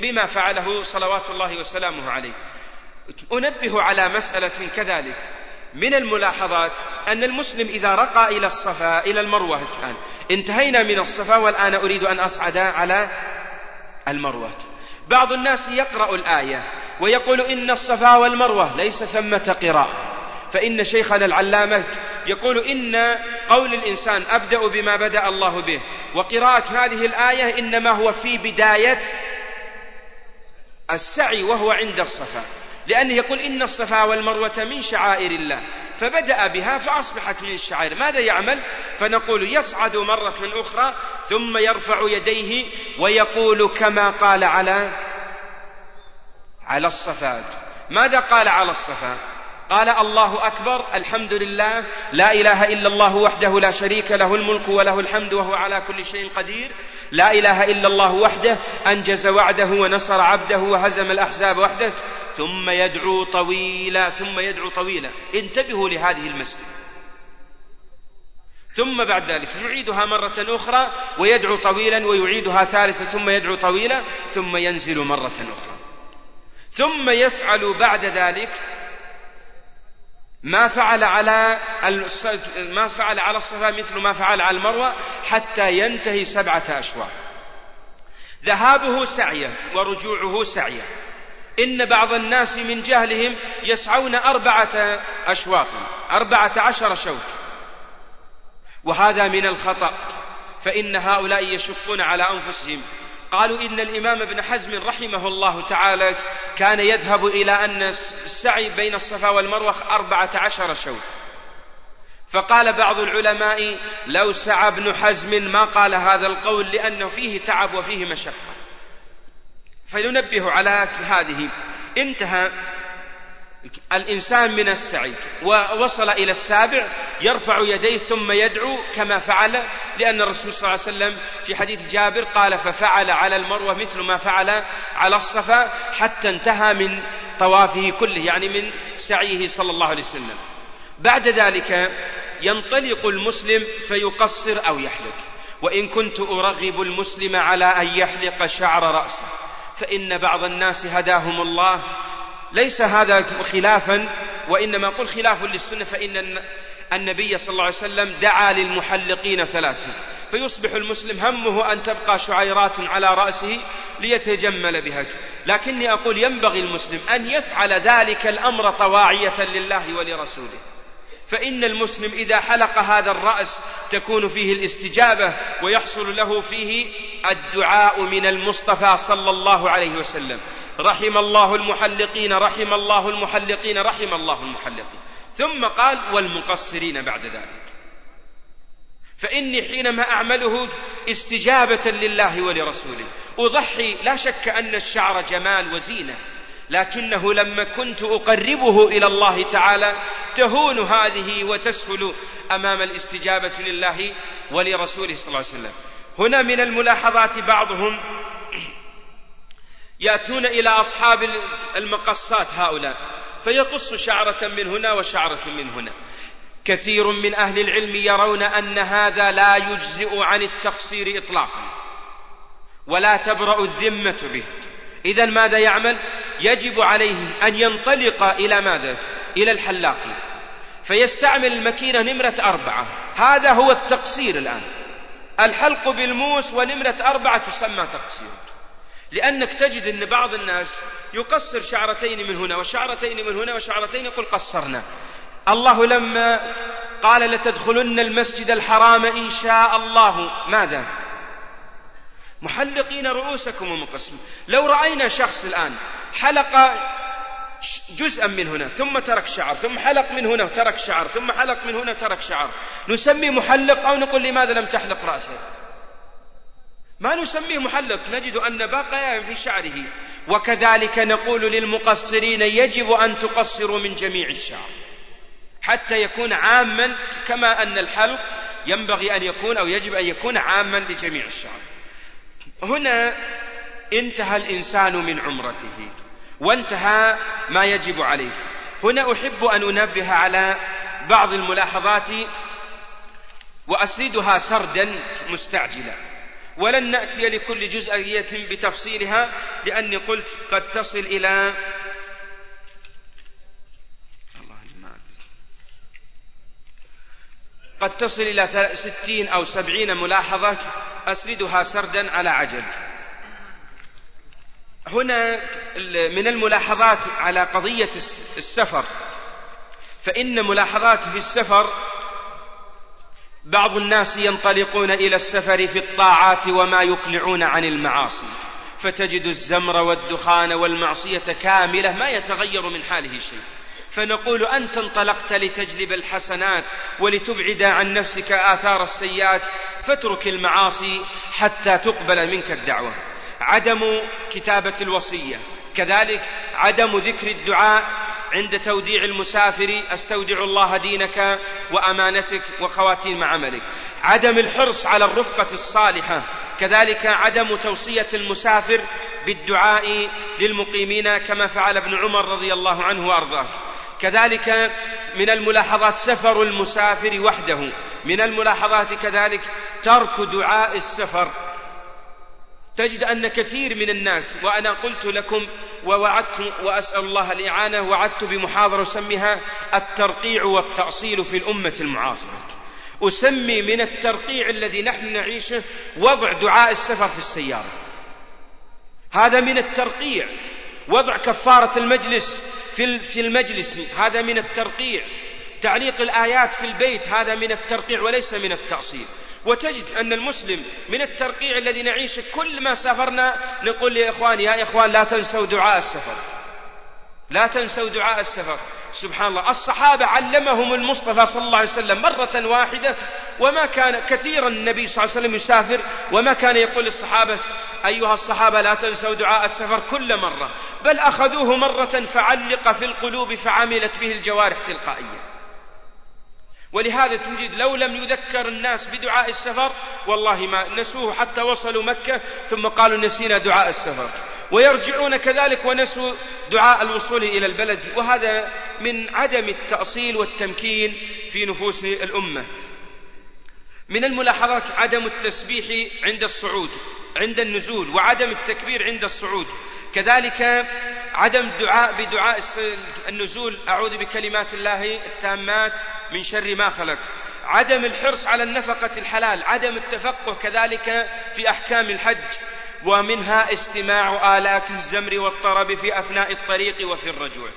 بما فعله صلوات الله وسلامه عليه. أنبه على مسألة كذلك. من الملاحظات أن المسلم إذا رقى إلى الصفا إلى المروة الآن انتهينا من الصفا والآن أريد أن أصعد على المروة. بعض الناس يقرأ الآية ويقول إن الصفا والمروة ليس ثمة قراءة. فإن شيخنا العلامة يقول إن قول الإنسان أبدأ بما بدأ الله به وقراءة هذه الآية إنما هو في بداية السعي وهو عند الصفا. لأنه يقول إن الصفا والمروة من شعائر الله. فبدأ بها فأصبحت من الشعائر. ماذا يعمل؟ فنقول يصعد مرة أخرى ثم يرفع يديه ويقول كما قال على على الصفات ماذا قال على الصفات قال الله أكبر الحمد لله لا إله إلا الله وحده لا شريك له الملك وله الحمد وهو على كل شيء قدير. لا إله إلا الله وحده أنجز وعده ونصر عبده وهزم الأحزاب وحده ثم يدعو طويلا ثم يدعو طويلا. انتبهوا لهذه المسألة. ثم بعد ذلك يعيدها مرة أخرى ويدعو طويلا ويعيدها ثالثة ثم يدعو طويلا ثم ينزل مرة أخرى. ثم يفعل بعد ذلك ما فعل على ما فعل على الصفا مثل ما فعل على المروة حتى ينتهي سبعة أشواط. ذهابه سعية ورجوعه سعية. إن بعض الناس من جهلهم يسعون أربعة أشواط أربعة عشر شوط. وهذا من الخطأ فإن هؤلاء يشقون على أنفسهم. قالوا إن الإمام ابن حزم رحمه الله تعالى كان يذهب إلى أن السعي بين الصفا والمروة أربعة عشر شوط فقال بعض العلماء لو سعى ابن حزم ما قال هذا القول لأنه فيه تعب وفيه مشقة. فننبه على هذه. انتهى. الإنسان من السعي. ووصل إلى السابع يرفع يديه ثم يدعو كما فعل لأن الرسول صلى الله عليه وسلم في حديث جابر قال ففعل على المروة مثل ما فعل على الصفا حتى انتهى من طوافه كله يعني من سعيه صلى الله عليه وسلم. بعد ذلك ينطلق المسلم فيقصر أو يحلق. وإن كنت أرغب المسلم على أن يحلق شعر رأسه فإن بعض الناس هداهم الله ليس هذا خلافا وإنما قل خلاف للسنة فإن النبي صلى الله عليه وسلم دعا للمحلقين ثلاثا. فيصبح المسلم همه أن تبقى شعيرات على رأسه ليتجمل بها. لكني أقول ينبغي المسلم أن يفعل ذلك الأمر طواعية لله ولرسوله. فإن المسلم إذا حلق هذا الرأس تكون فيه الاستجابة ويحصل له فيه الدعاء من المصطفى صلى الله عليه وسلم. رحم الله المحلقين رحم الله المحلقين رحم الله المحلقين. ثم قال والمقصرين بعد ذلك. فإني حينما أعمله استجابة لله ولرسوله. أضحي لا شك أن الشعر جمال وزينة لكنه لما كنت أقربه إلى الله تعالى تهون هذه وتسهل أمام الاستجابة لله ولرسوله صلى الله عليه وسلم. هنا من الملاحظات بعضهم يأتون إلى أصحاب المقصات هؤلاء فيقص شعرة من هنا وشعرة من هنا. كثير من أهل العلم يرون أن هذا لا يجزئ عن التقصير إطلاقا ولا تبرأ الذمة به. إذا ماذا يعمل؟ يجب عليه أن ينطلق إلى ماذا؟ إلى الحلاق. فيستعمل المكينة نمرة أربعة. هذا هو التقصير الآن. الحلق بالموس ونمرة أربعة تسمى تقصير. لأنك تجد أن بعض الناس يقصر شعرتين من هنا وشعرتين من هنا وشعرتين يقول قصرنا. الله لما قال لتدخلن المسجد الحرام إن شاء الله. ماذا؟ محلقين رؤوسكم ومقسمين لو رأينا شخص الآن حلق جزءا من هنا ثم ترك شعر ثم حلق من هنا وترك شعر ثم حلق من هنا ترك شعر. نسمي محلق أو نقول لماذا لم تحلق رأسه؟ ما نسميه محلق نجد أن بقايا في شعره. وكذلك نقول للمقصرين يجب أن تقصروا من جميع الشعر. حتى يكون عاما كما أن الحلق ينبغي أن يكون أو يجب أن يكون عاما لجميع الشعر. هنا انتهى الإنسان من عمرته وانتهى ما يجب عليه. هنا أحب أن أنبه على بعض الملاحظات وأسردها سردا مستعجلا. ولن نأتي لكل جزئية بتفصيلها لأني قلت قد تصل إلى قد تصل إلى ستين أو سبعين ملاحظة أسردها سردا على عجل. هنا من الملاحظات على قضية السفر. فإن ملاحظات في السفر بعض الناس ينطلقون إلى السفر في الطاعات وما يقلعون عن المعاصي فتجد الزمر والدخان والمعصية كاملة ما يتغير من حاله شيء. فنقول أنت انطلقت لتجلب الحسنات ولتبعد عن نفسك آثار السيئات فاترك المعاصي حتى تقبل منك الدعوة. عدم كتابة الوصية كذلك عدم ذكر الدعاء عند توديع المسافر أستودع الله دينك وأمانتك وخواتيم عملك. عدم الحرص على الرفقة الصالحة كذلك عدم توصية المسافر بالدعاء للمقيمين كما فعل ابن عمر رضي الله عنه وأرضاه. كذلك من الملاحظات سفر المسافر وحده من الملاحظات كذلك ترك دعاء السفر. تجد أن كثير من الناس وأنا قلت لكم ووعدت وأسأل الله الإعانة وعدت بمحاضرة أسميها الترقيع والتأصيل في الأمة المعاصرة. أسمي من الترقيع الذي نحن نعيشه وضع دعاء السفر في السيارة. هذا من الترقيع. وضع كفارة المجلس في المجلس هذا من الترقيع. تعليق الآيات في البيت هذا من الترقيع وليس من التأصيل. وتجد أن المسلم من الترقيع الذي نعيشه كل ما سافرنا نقول لإخواني يا إخوان لا تنسوا دعاء السفر. لا تنسوا دعاء السفر. سبحان الله. الصحابة علمهم المصطفى صلى الله عليه وسلم مرة واحدة وما كان كثيرا النبي صلى الله عليه وسلم يسافر وما كان يقول للصحابة أيها الصحابة لا تنسوا دعاء السفر كل مرة بل أخذوه مرة فعلق في القلوب فعملت به الجوارح تلقائيا. ولهذا تجد لو لم يذكر الناس بدعاء السفر والله ما نسوه حتى وصلوا مكة ثم قالوا نسينا دعاء السفر. ويرجعون كذلك ونسوا دعاء الوصول إلى البلد. وهذا من عدم التأصيل والتمكين في نفوس الأمة. من الملاحظات عدم التسبيح عند الصعود عند النزول وعدم التكبير عند الصعود. كذلك عدم الدعاء بدعاء النزول. أعوذ بكلمات الله التامات من شر ما خلق. عدم الحرص على النفقة الحلال. عدم التفقه كذلك في أحكام الحج. ومنها استماع آلات الزمر والطرب في أثناء الطريق وفي الرجوع.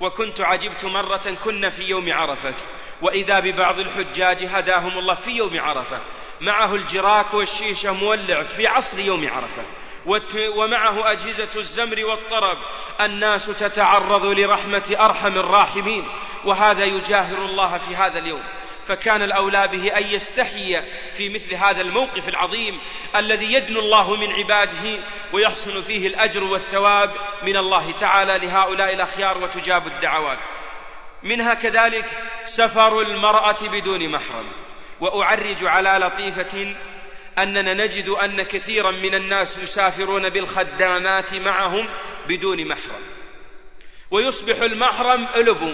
وكنت عجبت مرة كنا في يوم عرفة. وإذا ببعض الحجاج هداهم الله في يوم عرفة. معه الجراك والشيشة مولع في عصر يوم عرفة. ومعه أجهزة الزمر والطرب. الناس تتعرض لرحمة أرحم الراحمين وهذا يجاهر الله في هذا اليوم. فكان الأولى به أن يستحي في مثل هذا الموقف العظيم الذي يدنو الله من عباده ويحصل فيه الأجر والثواب من الله تعالى لهؤلاء الأخيار وتجاب الدعوات. منها كذلك سفر المرأة بدون محرم وأعرج على لطيفة أننا نجد أن كثيرا من الناس يسافرون بالخدامات معهم بدون محرم. ويصبح المحرم ألبو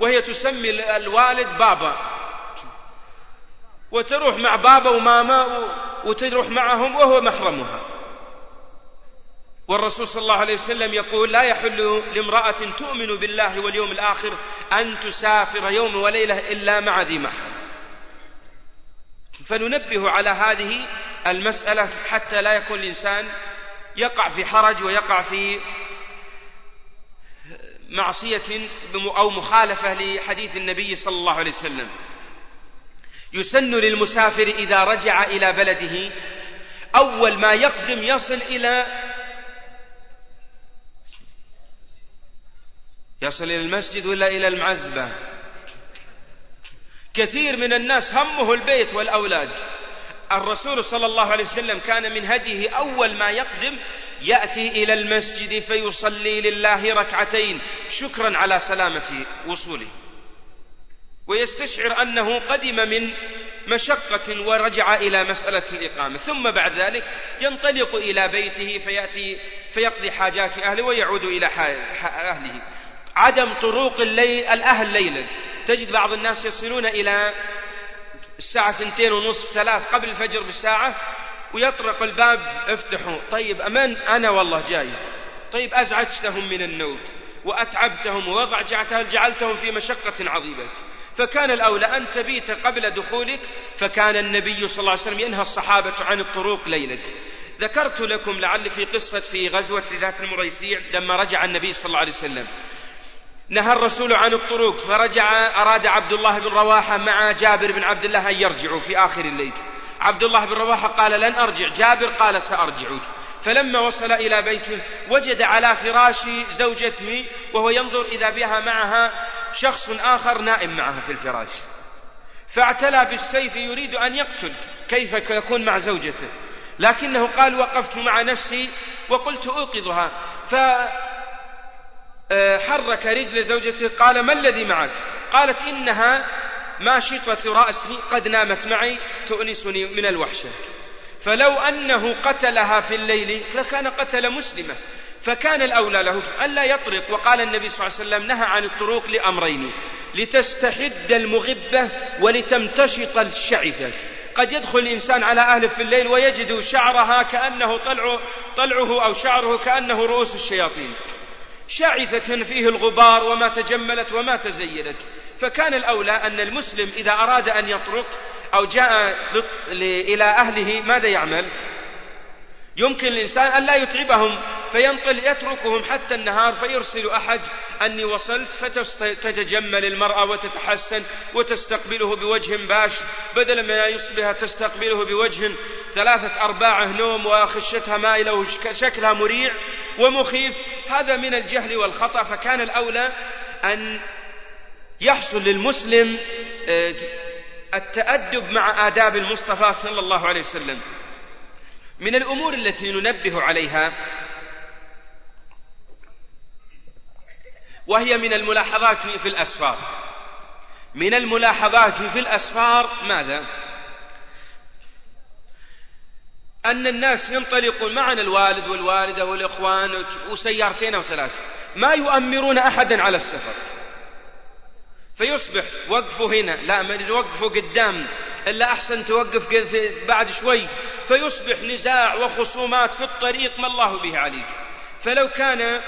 وهي تسمي الوالد بابا. وتروح مع بابا وماما وتروح معهم وهو محرمها. والرسول صلى الله عليه وسلم يقول لا يحل لامرأة تؤمن بالله واليوم الآخر أن تسافر يوم وليلة إلا مع ذي محرم. فننبه على هذه المسألة حتى لا يكون الإنسان يقع في حرج ويقع في معصية أو مخالفة لحديث النبي صلى الله عليه وسلم. يسن للمسافر إذا رجع إلى بلده أول ما يقدم يصل إلى يصل إلى المسجد ولا إلى المعزبة؟ كثير من الناس همه البيت والأولاد. الرسول صلى الله عليه وسلم كان من هديه أول ما يقدم يأتي إلى المسجد فيصلي لله ركعتين شكرا على سلامة وصوله. ويستشعر أنه قدم من مشقة ورجع إلى مسألة الإقامة. ثم بعد ذلك ينطلق إلى بيته فيأتي فيقضي حاجات أهله ويعود إلى أهله. عدم طروق الليل الأهل ليلا. تجد بعض الناس يصلون إلى الساعة ثنتين ونصف ثلاث قبل الفجر بساعة ويطرق الباب افتحوا. طيب أمن؟ أنا والله جاي طيب أزعجتهم من النوم وأتعبتهم وضعجعتهم جعلتهم في مشقة عظيمة. فكان الأولى أن تبيت قبل دخولك؟ فكان النبي صلى الله عليه وسلم ينهى الصحابة عن الطروق ليلا ذكرت لكم لعل في قصة في غزوة ذات المريسيع لما رجع النبي صلى الله عليه وسلم. نهى الرسول عن الطرق فرجع أراد عبد الله بن رواحة مع جابر بن عبد الله أن يرجعوا في آخر الليل. عبد الله بن رواحة قال لن أرجع جابر قال سأرجع فلما وصل إلى بيته وجد على فراش زوجته وهو ينظر إذا بها معها شخص آخر نائم معها في الفراش. فاعتلى بالسيف يريد أن يقتل كيف يكون مع زوجته. لكنه قال وقفت مع نفسي وقلت أوقظها. فحرك رجل زوجته قال ما الذي معك؟ قالت إنها ماشطة رأسي قد نامت معي تؤنسني من الوحشة. فلو أنه قتلها في الليل لكان قتل مسلمة فكان الأولى له ألا يطرق وقال النبي صلى الله عليه وسلم نهى عن الطروق لأمرين لتستحد المغبة ولتمتشط الشعثة قد يدخل الإنسان على أهله في الليل ويجد شعرها كأنه طلع طلعه أو شعره كأنه رؤوس الشياطين. شاعثة فيه الغبار وما تجملت وما تزينت فكان الأولى أن المسلم إذا أراد أن يطرق أو جاء إلى أهله ماذا يعمل؟ يمكن الإنسان أن لا يتعبهم فينطل يتركهم حتى النهار فيرسل أحد أني وصلت فتتجمل المرأة وتتحسن وتستقبله بوجه باش. بدلا من أن يصبح تستقبله بوجه ثلاثة أرباعه نوم وخشتها مائلة وشكلها مريع ومخيف هذا من الجهل والخطأ. فكان الأولى أن يحصل للمسلم آه، التأدب مع آداب المصطفى صلى الله عليه وسلم. من الأمور التي ننبه عليها وهي من الملاحظات في الأسفار. من الملاحظات في الأسفار ماذا؟ أن الناس ينطلقون معنا الوالد والوالدة والإخوان وسيارتين أو ثلاث ما يؤمرون أحدا على السفر. فيصبح وقفه هنا. لا من وقفه قدام. إلا أحسن توقف بعد شوي. فيصبح نزاع وخصومات في الطريق ما الله به عليك. فلو كان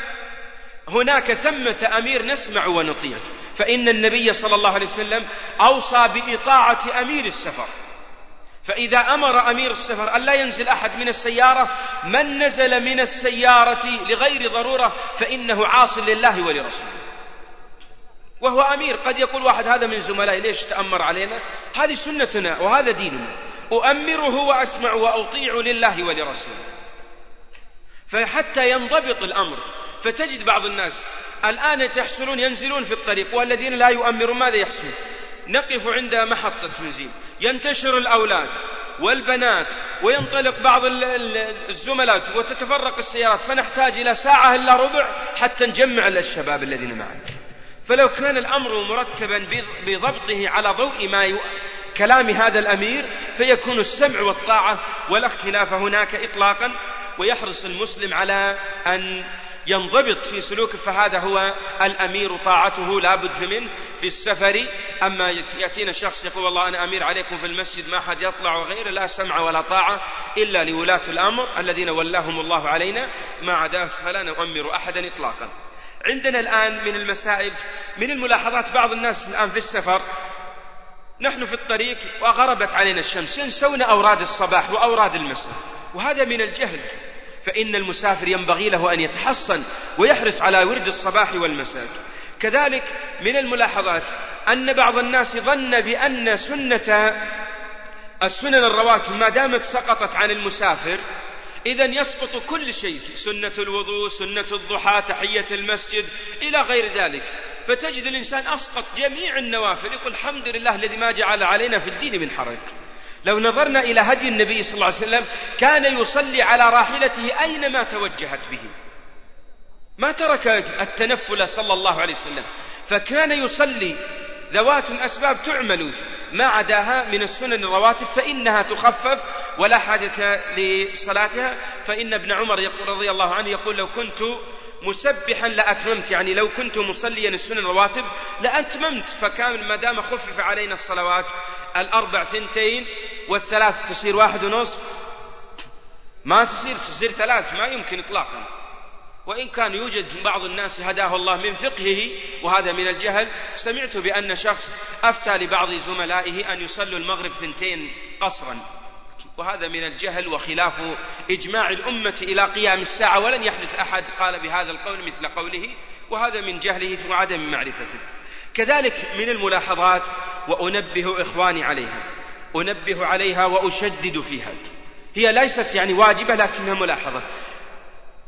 هناك ثمة أمير نسمع ونطيع. فإن النبي صلى الله عليه وسلم أوصى بإطاعة أمير السفر. فإذا أمر أمير السفر أن لا ينزل أحد من السيارة من نزل من السيارة لغير ضرورة فإنه عاص لله ولرسوله. وهو أمير قد يقول واحد هذا من زملائي ليش تأمر علينا؟ هذه سنتنا وهذا ديننا. أؤمره وأسمع وأطيع لله ولرسوله. فحتى ينضبط الأمر. فتجد بعض الناس الآن تحصلون ينزلون في الطريق والذين لا يؤمرون ماذا يحصل؟ نقف عند محطة بنزين ينتشر الأولاد والبنات وينطلق بعض الزملاء وتتفرق السيارات. فنحتاج إلى ساعة إلا ربع حتى نجمع الشباب الذين معنا. فلو كان الأمر مرتبا بضبطه على ضوء ما ي... كلام هذا الأمير فيكون السمع والطاعة ولا اختلاف هناك إطلاقا. ويحرص المسلم على أن ينضبط في سلوكه فهذا هو الأمير طاعته لا بد منه في السفر. أما يأتينا شخص يقول والله أنا أمير عليكم في المسجد ما حد يطلع وغيره لا سمع ولا طاعة إلا لولاة الأمر الذين ولاهم الله علينا. ما عداه فلا نؤمر أحدا إطلاقا. عندنا الآن من المسائل من الملاحظات بعض الناس الآن في السفر نحن في الطريق وغربت علينا الشمس ينسون أوراد الصباح وأوراد المساء. وهذا من الجهل فإن المسافر ينبغي له أن يتحصن ويحرص على ورد الصباح والمساء. كذلك من الملاحظات أن بعض الناس ظن بأن سنة السنن الرواتب ما دامت سقطت عن المسافر إذا يسقط كل شيء سنة الوضوء سنة الضحى تحية المسجد إلى غير ذلك. فتجد الإنسان أسقط جميع النوافل يقول الحمد لله الذي ما جعل علينا في الدين من حرج. لو نظرنا إلى هدي النبي صلى الله عليه وسلم كان يصلي على راحلته أينما توجهت به. ما ترك التنفل صلى الله عليه وسلم. فكان يصلي ذوات الأسباب تعمل ما عداها من السنن الرواتب فإنها تخفف ولا حاجة لصلاتها. فإن ابن عمر يقول رضي الله عنه يقول لو كنت مسبحا لأتممت يعني لو كنت مصليا السنن الرواتب لأتممت فكان ما دام خفف علينا الصلوات الأربع ثنتين والثلاث تصير واحد ونصف. ما تصير تصير ثلاث ما يمكن إطلاقا. وإن كان يوجد بعض الناس هداه الله من فقهه وهذا من الجهل سمعت بأن شخص أفتى لبعض زملائه أن يصلوا المغرب ثنتين قصرا. وهذا من الجهل وخلاف إجماع الأمة إلى قيام الساعة ولن يحدث أحد قال بهذا القول مثل قوله وهذا من جهله وعدم معرفته. كذلك من الملاحظات وأنبه إخواني عليها أنبه عليها وأشدد فيها. هي ليست يعني واجبة لكنها ملاحظة.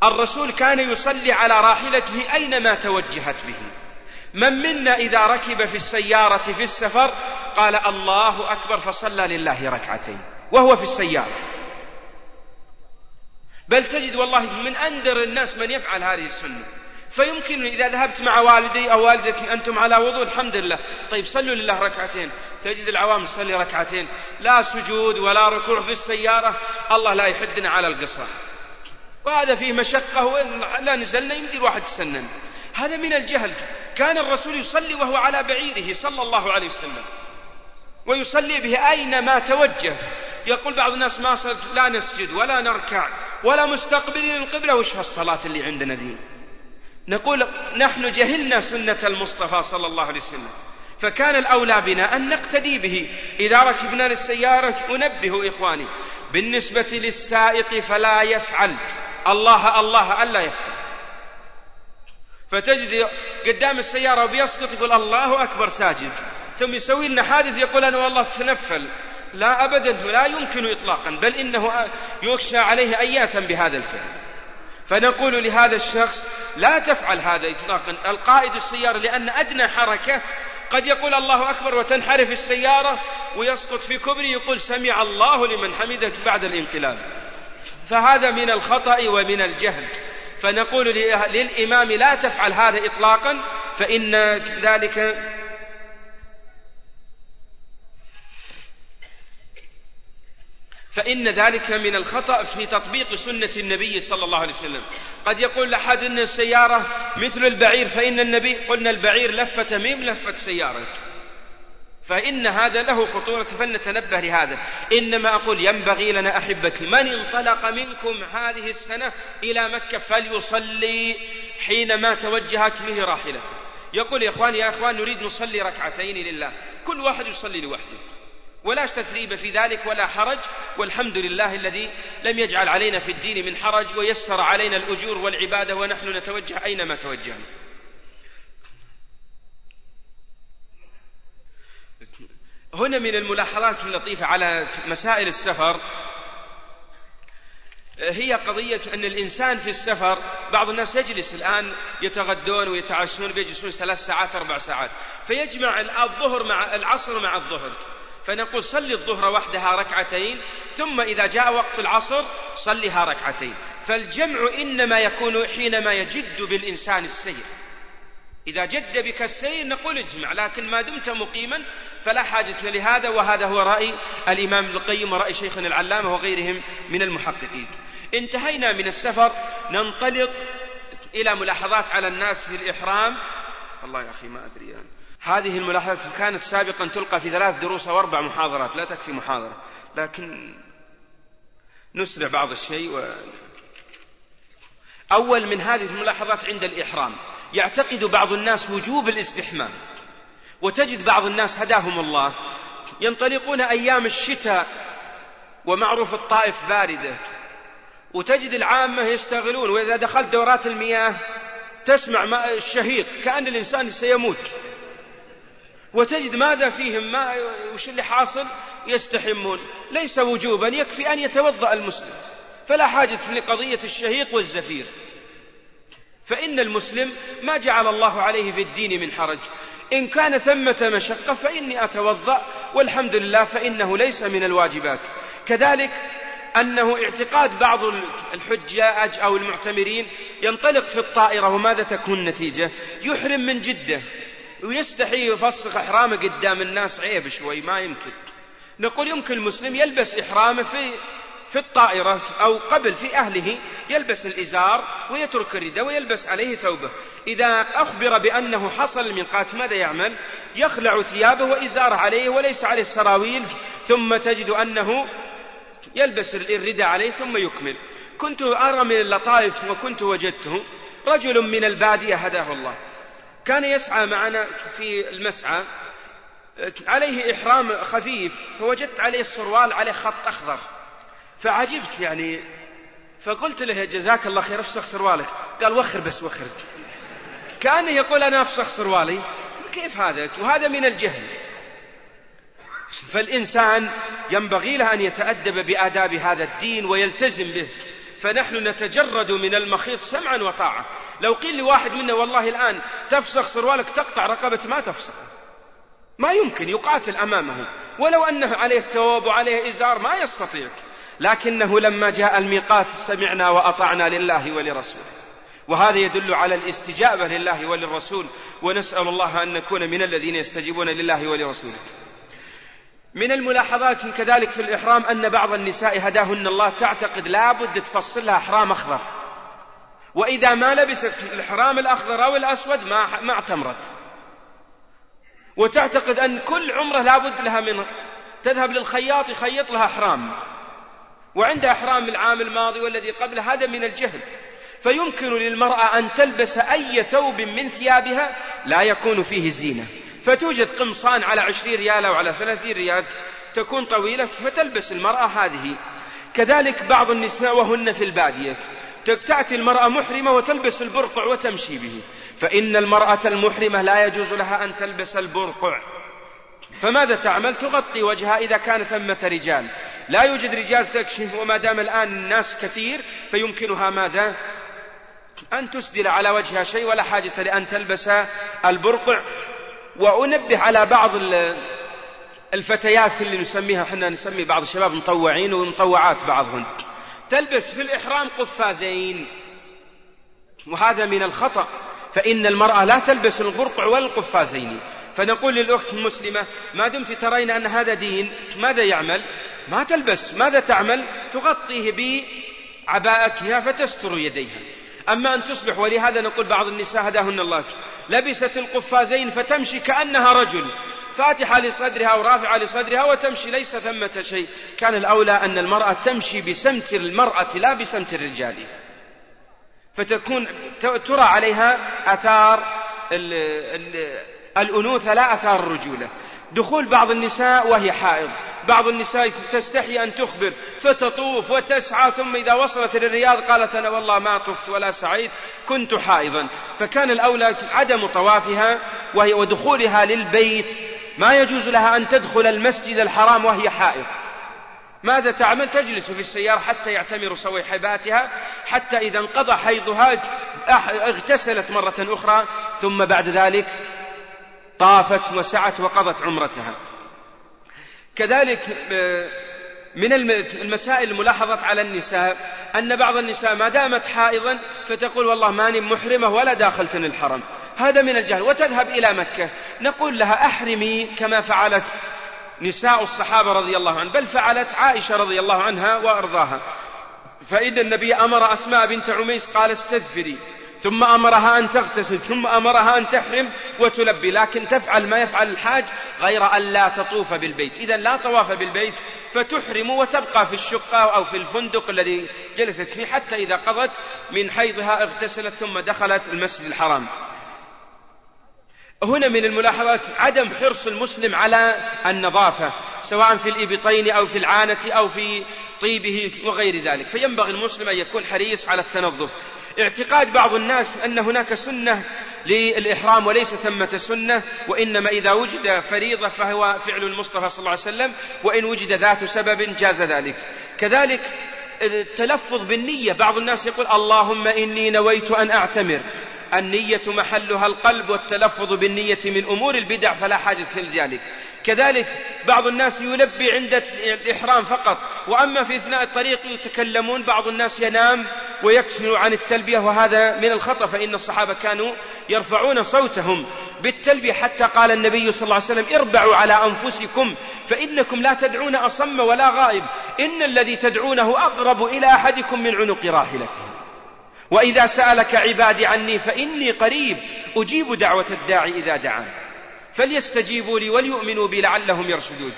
الرسول كان يصلي على راحلته أينما توجهت به. من منا إذا ركب في السيارة في السفر قال الله أكبر فصلى لله ركعتين وهو في السيارة. بل تجد والله من أندر الناس من يفعل هذه السنة. فيمكن إذا ذهبت مع والدي أو والدتك أنتم على وضوء الحمد لله. طيب صلوا لله ركعتين. تجد العوام تصلي ركعتين. لا سجود ولا ركوع في السيارة. الله لا يحدنا على القصر وهذا فيه مشقة لا نزلنا يمدي الواحد يسنن هذا من الجهل. كان الرسول يصلي وهو على بعيره صلى الله عليه وسلم ويصلي به أينما توجه. يقول بعض الناس ما صلت لا نسجد ولا نركع ولا مستقبلين القبلة وش هالصلاة اللي عندنا دي؟ نقول نحن جهلنا سنة المصطفى صلى الله عليه وسلم فكان الأولى بنا أن نقتدي به. إذا ركبنا للسيارة أنبه إخواني بالنسبة للسائق فلا يفعل. الله الله ألا يفعل فتجد قدام السيارة وبيسقط يقول الله أكبر ساجد. ثم يسوي لنا حادث يقول أنا والله تنفل لا أبدا لا يمكن إطلاقا بل إنه يخشى عليه أياثا بهذا الفعل. فنقول لهذا الشخص لا تفعل هذا إطلاقا. القائد السيارة لأن أدنى حركة قد يقول الله أكبر وتنحرف السيارة ويسقط في كبري يقول سمع الله لمن حمدك بعد الانقلاب. فهذا من الخطأ ومن الجهل. فنقول للإمام لا تفعل هذا إطلاقا فإن ذلك فإن ذلك من الخطأ في تطبيق سنة النبي صلى الله عليه وسلم. قد يقول أحد أن السيارة مثل البعير فإن النبي قلنا البعير لفة ميم لفة سيارة. فإن هذا له خطورة فلنتنبه لهذا. إنما أقول ينبغي لنا أحبتي من انطلق منكم هذه السنة إلى مكة فليصلي حينما توجهت به راحلته. يقول يا إخوان يا إخوان نريد نصلي ركعتين لله. كل واحد يصلي لوحده. ولا تثريب في ذلك ولا حرج. والحمد لله الذي لم يجعل علينا في الدين من حرج ويسر علينا الأجور والعبادة ونحن نتوجه أينما توجهنا. هنا من الملاحظات اللطيفة على مسائل السفر. هي قضية أن الإنسان في السفر بعض الناس يجلس الآن يتغدون ويتعشون بيجلسون ثلاث ساعات أربع ساعات. فيجمع الظهر مع العصر مع الظهر. فنقول صلي الظهر وحدها ركعتين ثم إذا جاء وقت العصر صلها ركعتين. فالجمع إنما يكون حينما يجد بالإنسان السير. إذا جد بك السير نقول اجمع لكن ما دمت مقيما فلا حاجة لهذا وهذا هو رأي الإمام ابن القيم ورأي شيخنا العلامة وغيرهم من المحققين. انتهينا من السفر ننطلق إلى ملاحظات على الناس في الإحرام. والله يا أخي ما أدري يعني. هذه الملاحظات كانت سابقا تلقى في ثلاث دروس أو أربع محاضرات لا تكفي محاضرة لكن نسرع بعض الشيء و... أول من هذه الملاحظات عند الإحرام. يعتقد بعض الناس وجوب الاستحمام وتجد بعض الناس هداهم الله ينطلقون أيام الشتاء ومعروف الطائف باردة وتجد العامة يشتغلون وإذا دخلت دورات المياه تسمع الشهيق كأن الإنسان سيموت. وتجد ماذا فيهم؟ ما وش اللي حاصل؟ يستحمون. ليس وجوبا يكفي أن يتوضأ المسلم فلا حاجة لقضية الشهيق والزفير. فإن المسلم ما جعل الله عليه في الدين من حرج. إن كان ثمة مشقة فإني أتوضأ والحمد لله فإنه ليس من الواجبات. كذلك أنه اعتقاد بعض الحجاج أو المعتمرين ينطلق في الطائرة وماذا تكون النتيجة يحرم من جدة ويستحي يفسخ إحرامه قدام الناس عيب شوي ما يمكن. نقول يمكن المسلم يلبس إحرامه في في الطائرة أو قبل في أهله يلبس الإزار ويترك الرداء ويلبس عليه ثوبه. إذا أخبر بأنه حصل الميقات ماذا يعمل؟ يخلع ثيابه وإزاره عليه وليس عليه السراويل ثم تجد أنه يلبس الرداء عليه ثم يكمل. كنت أرى من اللطائف وكنت وجدته رجل من البادية هداه الله. كان يسعى معنا في المسعى عليه إحرام خفيف فوجدت عليه السروال عليه خط أخضر. فعجبت يعني. فقلت له جزاك الله خير افسخ سروالك قال وخر بس وخر. كأنه يقول أنا أفسخ سروالي كيف هذا؟ وهذا من الجهل. فالإنسان ينبغي له أن يتأدب بآداب هذا الدين ويلتزم به. فنحن نتجرد من المخيط سمعا وطاعة لو قيل لواحد منا والله الآن تفسخ سروالك تقطع رقبة ما تفسخ ما يمكن يقاتل أمامه. ولو أنه عليه ثوب وعليه إزار ما يستطيع. لكنه لما جاء الميقات سمعنا وأطعنا لله ولرسوله. وهذا يدل على الاستجابة لله وللرسول ونسأل الله أن نكون من الذين يستجيبون لله ولرسوله. من الملاحظات كذلك في الإحرام أن بعض النساء هداهن الله تعتقد لابد تفصل لها إحرام أخضر. وإذا ما لبست الإحرام الأخضر أو الأسود ما ما اعتمرت. وتعتقد أن كل عمرة لابد لها من تذهب للخياط يخيط لها إحرام. وعند إحرام العام الماضي والذي قبله هذا من الجهل. فيمكن للمرأة أن تلبس أي ثوب من ثيابها لا يكون فيه زينة. فتوجد قمصان على عشرين ريال أو على ثلاثين ريال تكون طويلة فتلبس المرأة هذه. كذلك بعض النساء وهن في البادية. تأتي المرأة محرمة وتلبس البرقع وتمشي به. فإن المرأة المحرمة لا يجوز لها أن تلبس البرقع. فماذا تعمل؟ تغطي وجهها إذا كان ثمة رجال. لا يوجد رجال تكشف وما دام الآن الناس كثير فيمكنها ماذا؟ أن تسدل على وجهها شيء ولا حاجة لأن تلبس البرقع. وأنبه على بعض الفتيات اللي نسميها إحنا نسمي بعض الشباب مطوعين ومطوعات بعضهم تلبس في الإحرام قفازين. وهذا من الخطأ. فإن المرأة لا تلبس البرقع ولا القفازين فنقول للأخت المسلمة ما دمت ترين أن هذا دين ماذا يعمل؟ ما تلبس ماذا تعمل؟ تغطيه بعباءتها فتستر يديها. أما أن تصبح ولهذا نقول بعض النساء هداهن الله. لبست القفازين فتمشي كأنها رجل فاتحة لصدرها ورافعة لصدرها وتمشي ليس ثمة شيء. كان الأولى أن المرأة تمشي بسمت المرأة لا بسمت الرجال. فتكون ترى عليها أثار الأنوثة لا أثار الرجولة دخول بعض النساء وهي حائض. بعض النساء تستحي أن تخبر فتطوف وتسعى ثم إذا وصلت للرياض قالت أنا والله ما طفت ولا سعيت كنت حائضا. فكان الأولى عدم طوافها وهي ودخولها للبيت. ما يجوز لها أن تدخل المسجد الحرام وهي حائض. ماذا تعمل؟ تجلس في السيارة حتى يعتمر صويحباتها حتى إذا انقضى حيضها اغتسلت مرة أخرى ثم بعد ذلك طافت وسعت وقضت عمرتها. كذلك آه، من المسائل الملاحظة على النساء أن بعض النساء ما دامت حائضا فتقول والله ماني محرمة ولا داخلة الحرم. هذا من الجهل. وتذهب إلى مكة. نقول لها أحرمي كما فعلت نساء الصحابة رضي الله عنهم بل فعلت عائشة رضي الله عنها وأرضاها. فإن النبي أمر أسماء بنت عميس قال استذفري ثم أمرها أن تغتسل ثم أمرها أن تحرم وتلبي لكن تفعل ما يفعل الحاج غير أن لا تطوف بالبيت. إذا لا طواف بالبيت فتحرم وتبقى في الشقة أو في الفندق الذي جلست فيه حتى إذا قضت من حيضها اغتسلت ثم دخلت المسجد الحرام. هنا من الملاحظات عدم حرص المسلم على النظافة سواء في الإبطين أو في العانة أو في طيبه وغير ذلك. فينبغي المسلم أن يكون حريص على التنظف. اعتقاد بعض الناس أن هناك سنة للإحرام وليس ثمة سنة وإنما إذا وجد فريضة فهو فعل المصطفى صلى الله عليه وسلم وإن وجد ذات سبب جاز ذلك. كذلك التلفظ بالنية بعض الناس يقول اللهم إني نويت أن أعتمر. النية محلها القلب والتلفظ بالنية من أمور البدع فلا حاجة لذلك. كذلك بعض الناس يلبي عند الإحرام فقط وأما في أثناء الطريق يتكلمون بعض الناس ينام ويكسر عن التلبية وهذا من الخطأ فإن الصحابة كانوا يرفعون صوتهم بالتلبية حتى قال النبي صلى الله عليه وسلم اربعوا على أنفسكم فإنكم لا تدعون أصم ولا غائب إن الذي تدعونه أقرب إلى أحدكم من عنق راحلته. وإذا سألك عبادي عني فإني قريب أجيب دعوة الداعي إذا دعان فليستجيبوا لي وليؤمنوا بي لعلهم يرشدون.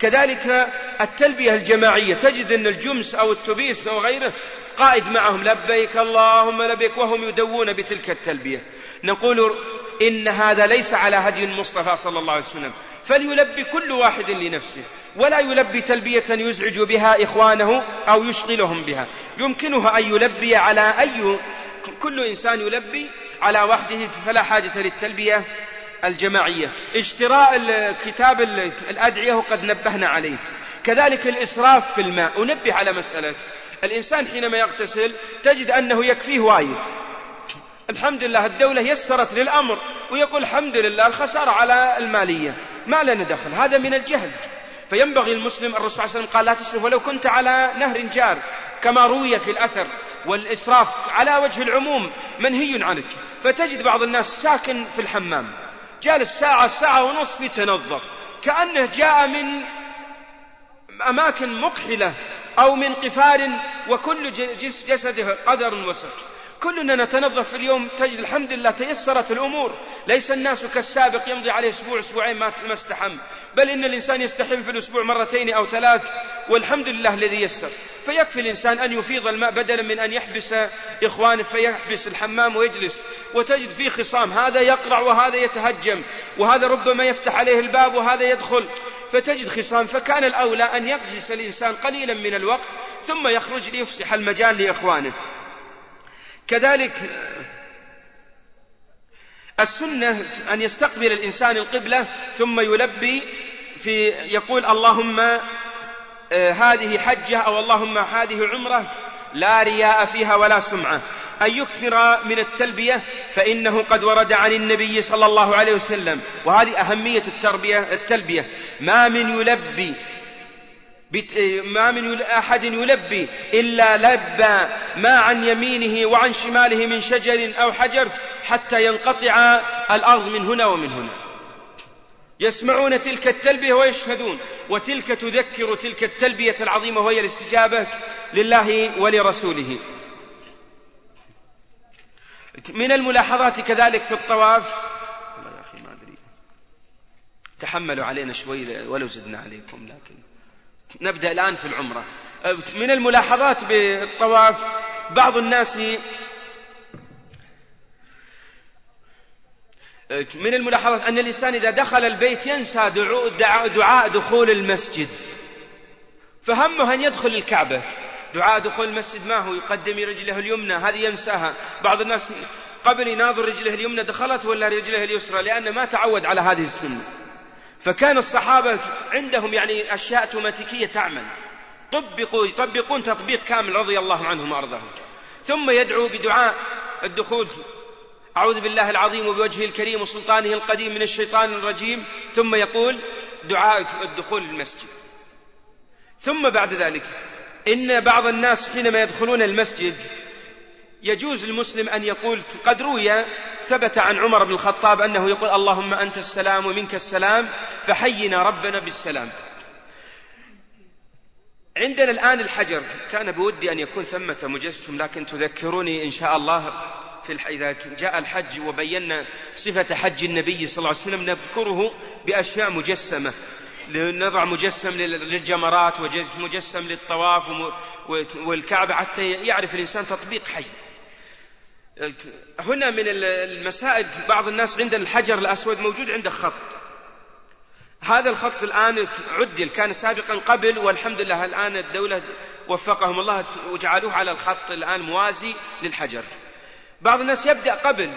كذلك التلبية الجماعية تجد أن الجمس أو التبيس أو غيره قائد معهم لبيك اللهم لبيك وهم يدوون بتلك التلبية. نقول إن هذا ليس على هدي المصطفى صلى الله عليه وسلم. فليلبي كل واحد لنفسه. ولا يلبي تلبية يزعج بها إخوانه أو يشغلهم بها. يمكنه أن يلبي على أي كل إنسان يلبي على وحده فلا حاجة للتلبية. الجماعية. اشتراء كتاب الأدعية وقد نبهنا عليه. كذلك الإسراف في الماء. أنبه على مسألة. الإنسان حينما يغتسل تجد أنه يكفيه وايد. الحمد لله الدولة يسرت للأمر ويقول الحمد لله الخسارة على المالية. ما لنا دخل. هذا من الجهل. فينبغي المسلم الرسول صلى الله عليه وسلم قال لا تسرف ولو كنت على نهر جار كما روي في الأثر والإسراف على وجه العموم منهي عنك. فتجد بعض الناس ساكن في الحمام. جالس ساعة ساعة ونصف يتنظف كأنه جاء من أماكن مقحلة أو من قفار وكل جسده قدر وسك كلنا نتنظف في اليوم تجد الحمد لله تيسرت الأمور. ليس الناس كالسابق يمضي عليه أسبوع أسبوعين ما استحم. بل إن الإنسان يستحم في الأسبوع مرتين أو ثلاث والحمد لله الذي يسر. فيكفي الإنسان أن يفيض الماء بدلا من أن يحبس إخوانه فيحبس الحمام ويجلس. وتجد فيه خصام هذا يقرع وهذا يتهجم وهذا ربما يفتح عليه الباب وهذا يدخل. فتجد خصام فكان الأولى أن يجلس الإنسان قليلا من الوقت ثم يخرج ليفسح المجال لإخوانه. كذلك السنة أن يستقبل الإنسان القبلة ثم يلبي في يقول اللهم آه، هذه حجة أو اللهم هذه عمرة لا رياء فيها ولا سمعة. أن يكثر من التلبية فإنه قد ورد عن النبي صلى الله عليه وسلم. وهذه أهمية التربية التلبية. ما من يلبي ما من أحد يلبي إلا لبى ما عن يمينه وعن شماله من شجر أو حجر حتى ينقطع الأرض من هنا ومن هنا. يسمعون تلك التلبية ويشهدون وتلك تذكر تلك التلبية العظيمة وهي الاستجابة لله ولرسوله. من الملاحظات كذلك في الطواف. يا أخي ما أدري. تحملوا علينا شوي ولو زدنا عليكم لكن نبدأ الآن في العمرة. من الملاحظات بالطواف بعض الناس من الملاحظات أن الإنسان إذا دخل البيت ينسى دعاء دخول المسجد. فهمه أن يدخل الكعبة. دعاء دخول المسجد ما هو؟ يقدم رجله اليمنى هذه ينساها. بعض الناس قبل يناظر رجله اليمنى دخلت ولا رجله اليسرى؟ لأنه ما تعود على هذه السنة. فكان الصحابة عندهم يعني أشياء أوتوماتيكية تعمل. طبقوا يطبقون تطبيق كامل رضي الله عنهم وأرضاهم. ثم يدعو بدعاء الدخول. أعوذ بالله العظيم وبوجهه الكريم وسلطانه القديم من الشيطان الرجيم. ثم يقول دعاء الدخول للمسجد ثم بعد ذلك إن بعض الناس حينما يدخلون المسجد يجوز للمسلم أن يقول قد روي ثبت عن عمر بن الخطاب أنه يقول اللهم أنت السلام ومنك السلام فحينا ربنا بالسلام. عندنا الآن الحجر. كان بودي أن يكون ثمة مجسم لكن تذكروني إن شاء الله في الح... إذا جاء الحج وبينا صفة حج النبي صلى الله عليه وسلم نذكره بأشياء مجسمة. نضع مجسم للجمرات ومجسم للطواف والكعبة حتى يعرف الإنسان تطبيق حي. هنا من المسائل بعض الناس عند الحجر الأسود موجود عنده خط هذا الخط الآن عدل كان سابقا قبل والحمد لله الآن الدولة وفقهم الله وجعلوه على الخط الآن موازي للحجر. بعض الناس يبدأ قبل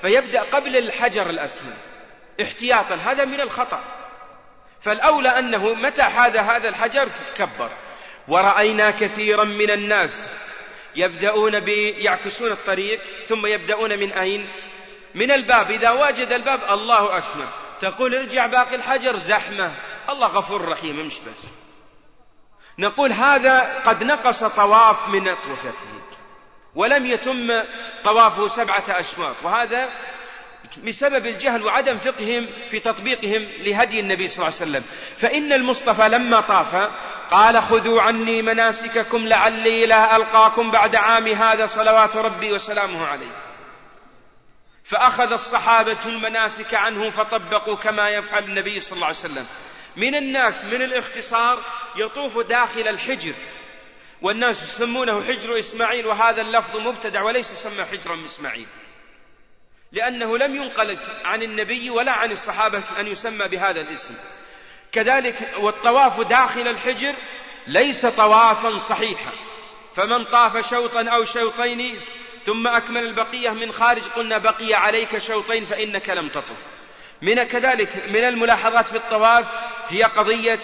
فيبدأ قبل الحجر الأسود احتياطا. هذا من الخطأ. فالأولى أنه متى هذا هذا الحجر؟ كبر. ورأينا كثيرا من الناس يبدأون بيعكسون الطريق ثم يبدأون من أين؟ من الباب. إذا وجد الباب الله أكبر. تقول ارجع باقي الحجر زحمة. الله غفور رحيم امش بس. نقول هذا قد نقص طواف من طوفته ولم يتم طوافه سبعة أشواط وهذا بسبب الجهل وعدم فقههم في تطبيقهم لهدي النبي صلى الله عليه وسلم. فإن المصطفى لما طاف قال خذوا عني مناسككم لعلي لا ألقاكم بعد عام هذا صلوات ربي وسلامه عليه. فأخذ الصحابة المناسك عنه فطبقوا كما يفعل النبي صلى الله عليه وسلم. من الناس من الاختصار يطوف داخل الحجر. والناس يسمونه حجر إسماعيل وهذا اللفظ مبتدع وليس يسمى حجرا إسماعيل. لأنه لم ينقل عن النبي ولا عن الصحابة أن يسمى بهذا الاسم. كذلك والطواف داخل الحجر ليس طوافا صحيحا. فمن طاف شوطا أو شوطين ثم أكمل البقية من خارج قلنا بقي عليك شوطين فإنك لم تطف. من كذلك من الملاحظات في الطواف هي قضية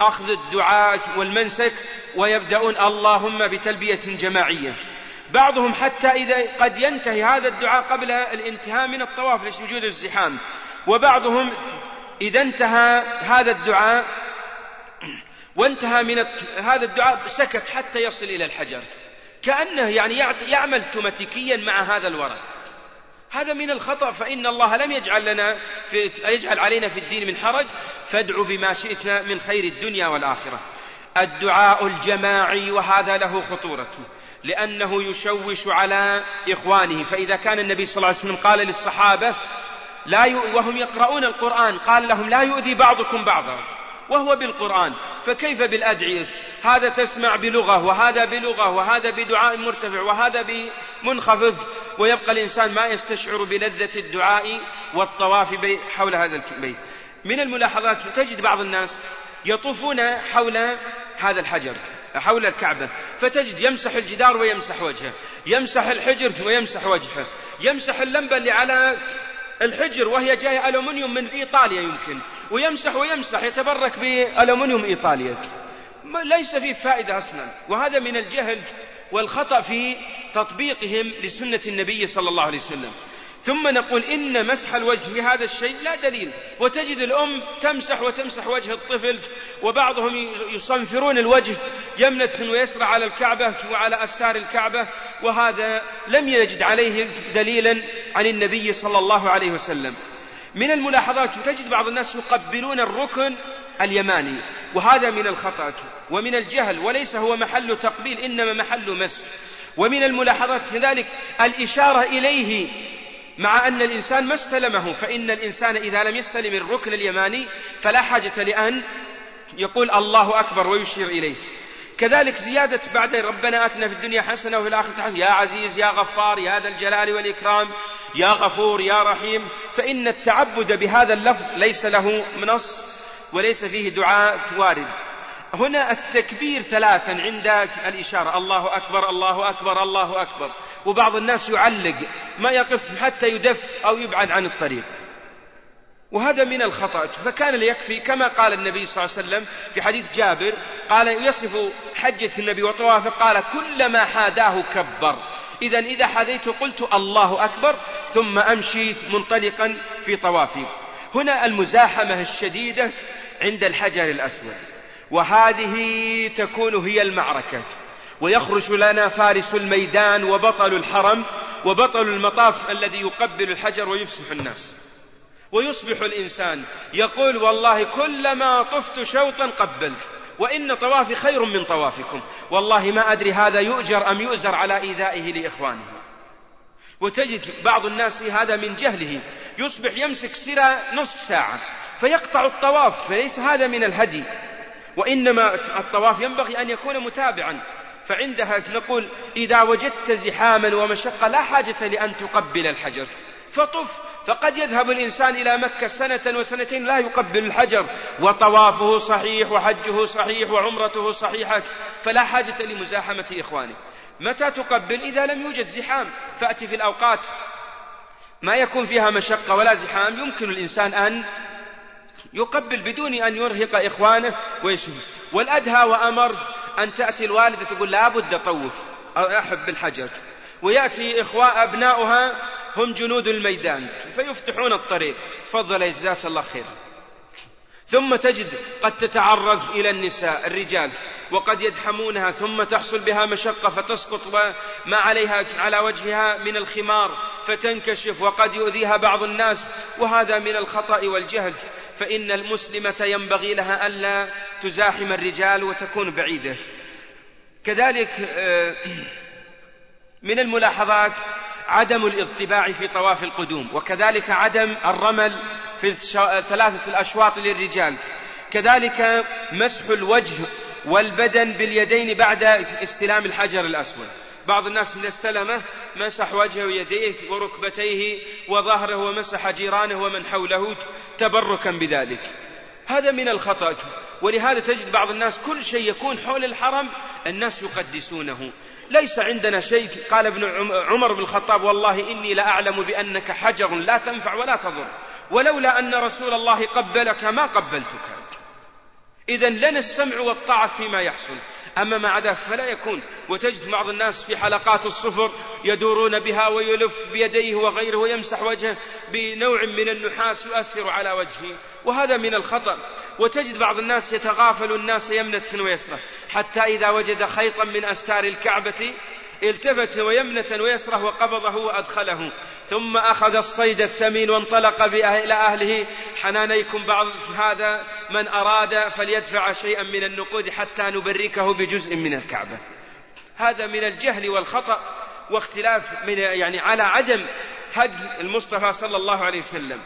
أخذ الدعاء والمنسك ويبدأون اللهم بتلبية جماعية. بعضهم حتى إذا قد ينتهي هذا الدعاء قبل الانتهاء من الطواف لوجود الزحام. وبعضهم إذا انتهى هذا الدعاء وانتهى من هذا الدعاء سكت حتى يصل إلى الحجر. كأنه يعني يعمل توماتيكيا مع هذا الورق. هذا من الخطأ فإن الله لم يجعل لنا في يجعل علينا في الدين من حرج. فادع بما شئت من خير الدنيا والآخرة. الدعاء الجماعي وهذا له خطورته لأنه يشوش على إخوانه. فإذا كان النبي صلى الله عليه وسلم قال للصحابة لا ي... وهم يقرؤون القرآن قال لهم لا يؤذي بعضكم بعضا وهو بالقرآن. فكيف بالأدعية؟ هذا تسمع بلغة وهذا بلغة وهذا بدعاء مرتفع وهذا بمنخفض. ويبقى الإنسان ما يستشعر بلذة الدعاء والطواف حول هذا البيت من الملاحظات تجد بعض الناس يطوفون حول هذا الحجر. حول الكعبة فتجد يمسح الجدار ويمسح وجهه يمسح الحجر ويمسح وجهه يمسح اللمبة اللي على الحجر وهي جاية ألومنيوم من إيطاليا يمكن ويمسح ويمسح يتبرك بألومنيوم إيطاليا. ليس فيه فائدة أصلا وهذا من الجهل والخطأ في تطبيقهم لسنة النبي صلى الله عليه وسلم. ثم نقول إن مسح الوجه بهذا الشيء لا دليل. وتجد الأم تمسح وتمسح وجه الطفل وبعضهم يصنفرون الوجه يمنة ويسرع على الكعبة وعلى أستار الكعبة وهذا لم يجد عليه دليلا عن النبي صلى الله عليه وسلم. من الملاحظات تجد بعض الناس يقبلون الركن اليماني وهذا من الخطأ ومن الجهل وليس هو محل تقبيل إنما محل مس ومن الملاحظات كذلك الإشارة إليه مع أن الإنسان ما استلمه فإن الإنسان إذا لم يستلم الركن اليماني فلا حاجة لأن يقول الله أكبر ويشير إليه. كذلك زيادة بعد ربنا آتنا في الدنيا حسنة وفي الآخرة حسنة. يا عزيز يا غفار يا ذا الجلال والإكرام يا غفور يا رحيم. فإن التعبد بهذا اللفظ ليس له منص وليس فيه دعاء وارد. هنا التكبير ثلاثا عند الإشارة. الله أكبر الله أكبر الله أكبر. وبعض الناس يعلق ما يقف حتى يدف أو يبعد عن الطريق. وهذا من الخطأ. فكان ليكفي كما قال النبي صلى الله عليه وسلم في حديث جابر قال يصف حجة النبي وطوافه قال كلما حاداه كبر. إذا إذا حذيت قلت الله أكبر ثم أمشي منطلقا في طوافي. هنا المزاحمة الشديدة عند الحجر الأسود. وهذه تكون هي المعركة. ويخرج لنا فارس الميدان وبطل الحرم وبطل المطاف الذي يقبل الحجر ويفسح الناس. ويصبح الإنسان يقول والله كلما طفت شوطا قبلت وإن طوافي خير من طوافكم. والله ما أدري هذا يؤجر أم يؤزر على إيذائه لإخوانه. وتجد بعض الناس هذا من جهله يصبح يمسك سرى نصف ساعة فيقطع الطواف فليس هذا من الهدي. وإنما الطواف ينبغي أن يكون متابعا. فعندها نقول إذا وجدت زحاما ومشقة لا حاجة لأن تقبل الحجر. فطف فقد يذهب الإنسان إلى مكة سنة وسنتين لا يقبل الحجر. وطوافه صحيح وحجه صحيح وعمرته صحيحة. فلا حاجة لمزاحمة إخوانه متى تقبل؟ إذا لم يوجد زحام. فأتي في الأوقات ما يكون فيها مشقة ولا زحام. يمكن الإنسان أن يقبل بدون أن يرهق إخوانه. ويشهد والأدهى وأمر أن تأتي الوالدة تقول لابد أطوف أحب الحجر ويأتي إخوة أبناؤها هم جنود الميدان. فيفتحون الطريق. تفضل جزاك الله خير. ثم تجد قد تتعرض إلى النساء الرجال وقد يدحمونها ثم تحصل بها مشقة فتسقط ما عليها على وجهها من الخمار فتنكشف وقد يؤذيها بعض الناس. وهذا من الخطأ والجهل. فإن المسلمة ينبغي لها ألا تزاحم الرجال وتكون بعيدة. كذلك آه، من الملاحظات عدم الاطباع في طواف القدوم وكذلك عدم الرمل في ثلاثة الأشواط للرجال. كذلك مسح الوجه والبدن باليدين بعد استلام الحجر الأسود. بعض الناس إذا استلمه مسح وجهه ويديه وركبتيه وظهره ومسح جيرانه ومن حوله تبركا بذلك. هذا من الخطأ. ولهذا تجد بعض الناس كل شيء يكون حول الحرم الناس يقدسونه. ليس عندنا شيء. قال ابن عمر بن الخطاب والله إني لأعلم بأنك حجر لا تنفع ولا تضر. ولولا أن رسول الله قبلك ما قبلتك. إذا لنا السمع والطاعة فيما يحصل. أما مع ذلك فلا يكون. وتجد بعض الناس في حلقات الصفر يدورون بها ويلف بيديه وغيره ويمسح وجهه بنوع من النحاس يؤثر على وجهه. وهذا من الخطر. وتجد بعض الناس يتغافل الناس يمنة ويسرة حتى إذا وجد خيطا من أستار الكعبة التفت ويمنة ويسره وقبضه وأدخله ثم أخذ الصيد الثمين وانطلق إلى أهله حنانيكم بعض هذا من أراد فليدفع شيئا من النقود حتى نبركه بجزء من الكعبة. هذا من الجهل والخطأ واختلاف من يعني على عدم هدي المصطفى صلى الله عليه وسلم.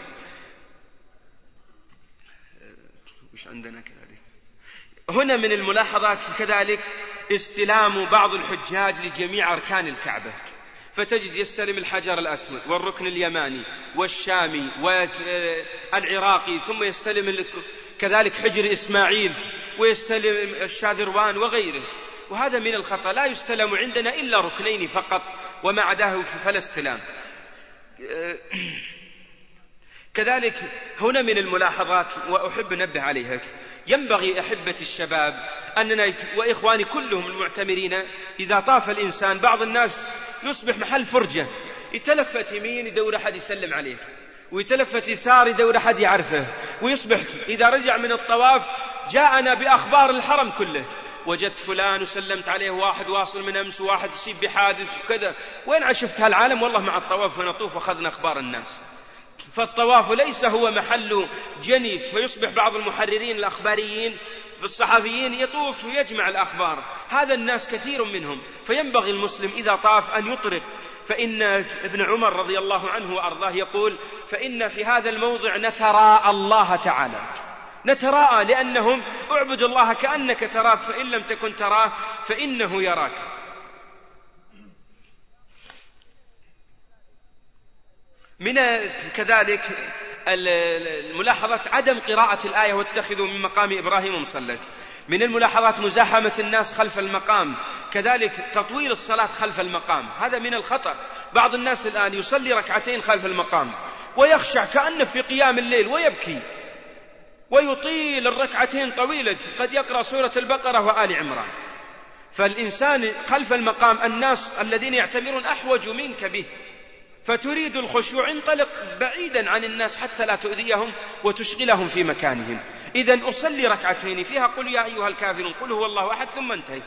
وش عندنا كذا هنا من الملاحظات كذلك استلام بعض الحجاج لجميع أركان الكعبة. فتجد يستلم الحجر الأسود والركن اليماني والشامي والعراقي ثم يستلم كذلك حجر إسماعيل ويستلم الشاذروان وغيره. وهذا من الخطأ لا يستلم عندنا إلا ركنين فقط وما عداه فلا استلام. (clears throat) كذلك هنا من الملاحظات وأحب أنبه عليها. ينبغي أحبة الشباب أننا وإخواني كلهم المعتمرين إذا طاف الإنسان بعض الناس يصبح محل فرجة. يتلفت يمين يدور أحد يسلم عليه ويتلفت يسار يدور أحد يعرفه ويصبح إذا رجع من الطواف جاءنا بأخبار الحرم كله. وجدت فلان وسلمت عليه واحد واصل من أمس وواحد يصيب بحادث وكذا. وين شفت هالعالم؟ والله مع الطواف ونطوف وأخذنا أخبار الناس. فالطواف ليس هو محل جني فيصبح بعض المحررين الأخباريين بالصحفيين يطوف ويجمع الأخبار. هذا الناس كثير منهم. فينبغي المسلم إذا طاف أن يطرق. فإن ابن عمر رضي الله عنه وأرضاه يقول فإن في هذا الموضع نتراءى الله تعالى. نتراءى لأنهم اعبد الله كأنك تراه فإن لم تكن تراه فإنه يراك. من كذلك الملاحظة عدم قراءة الآية واتخذوا من مقام إبراهيم مصلى. من الملاحظات مزاحمة الناس خلف المقام. كذلك تطويل الصلاة خلف المقام. هذا من الخطر بعض الناس الآن يصلي ركعتين خلف المقام. ويخشع كأنه في قيام الليل ويبكي. ويطيل الركعتين طويلة. قد يقرأ سورة البقرة وآل عمران. فالإنسان خلف المقام الناس الذين يعتبرون أحوج منك به. فتريد الخشوع انطلق بعيدا عن الناس حتى لا تؤذيهم وتشغلهم في مكانهم. إذا أصلي ركعتين فيها قل يا أيها الكافرون قل هو الله أحد ثم انتهي.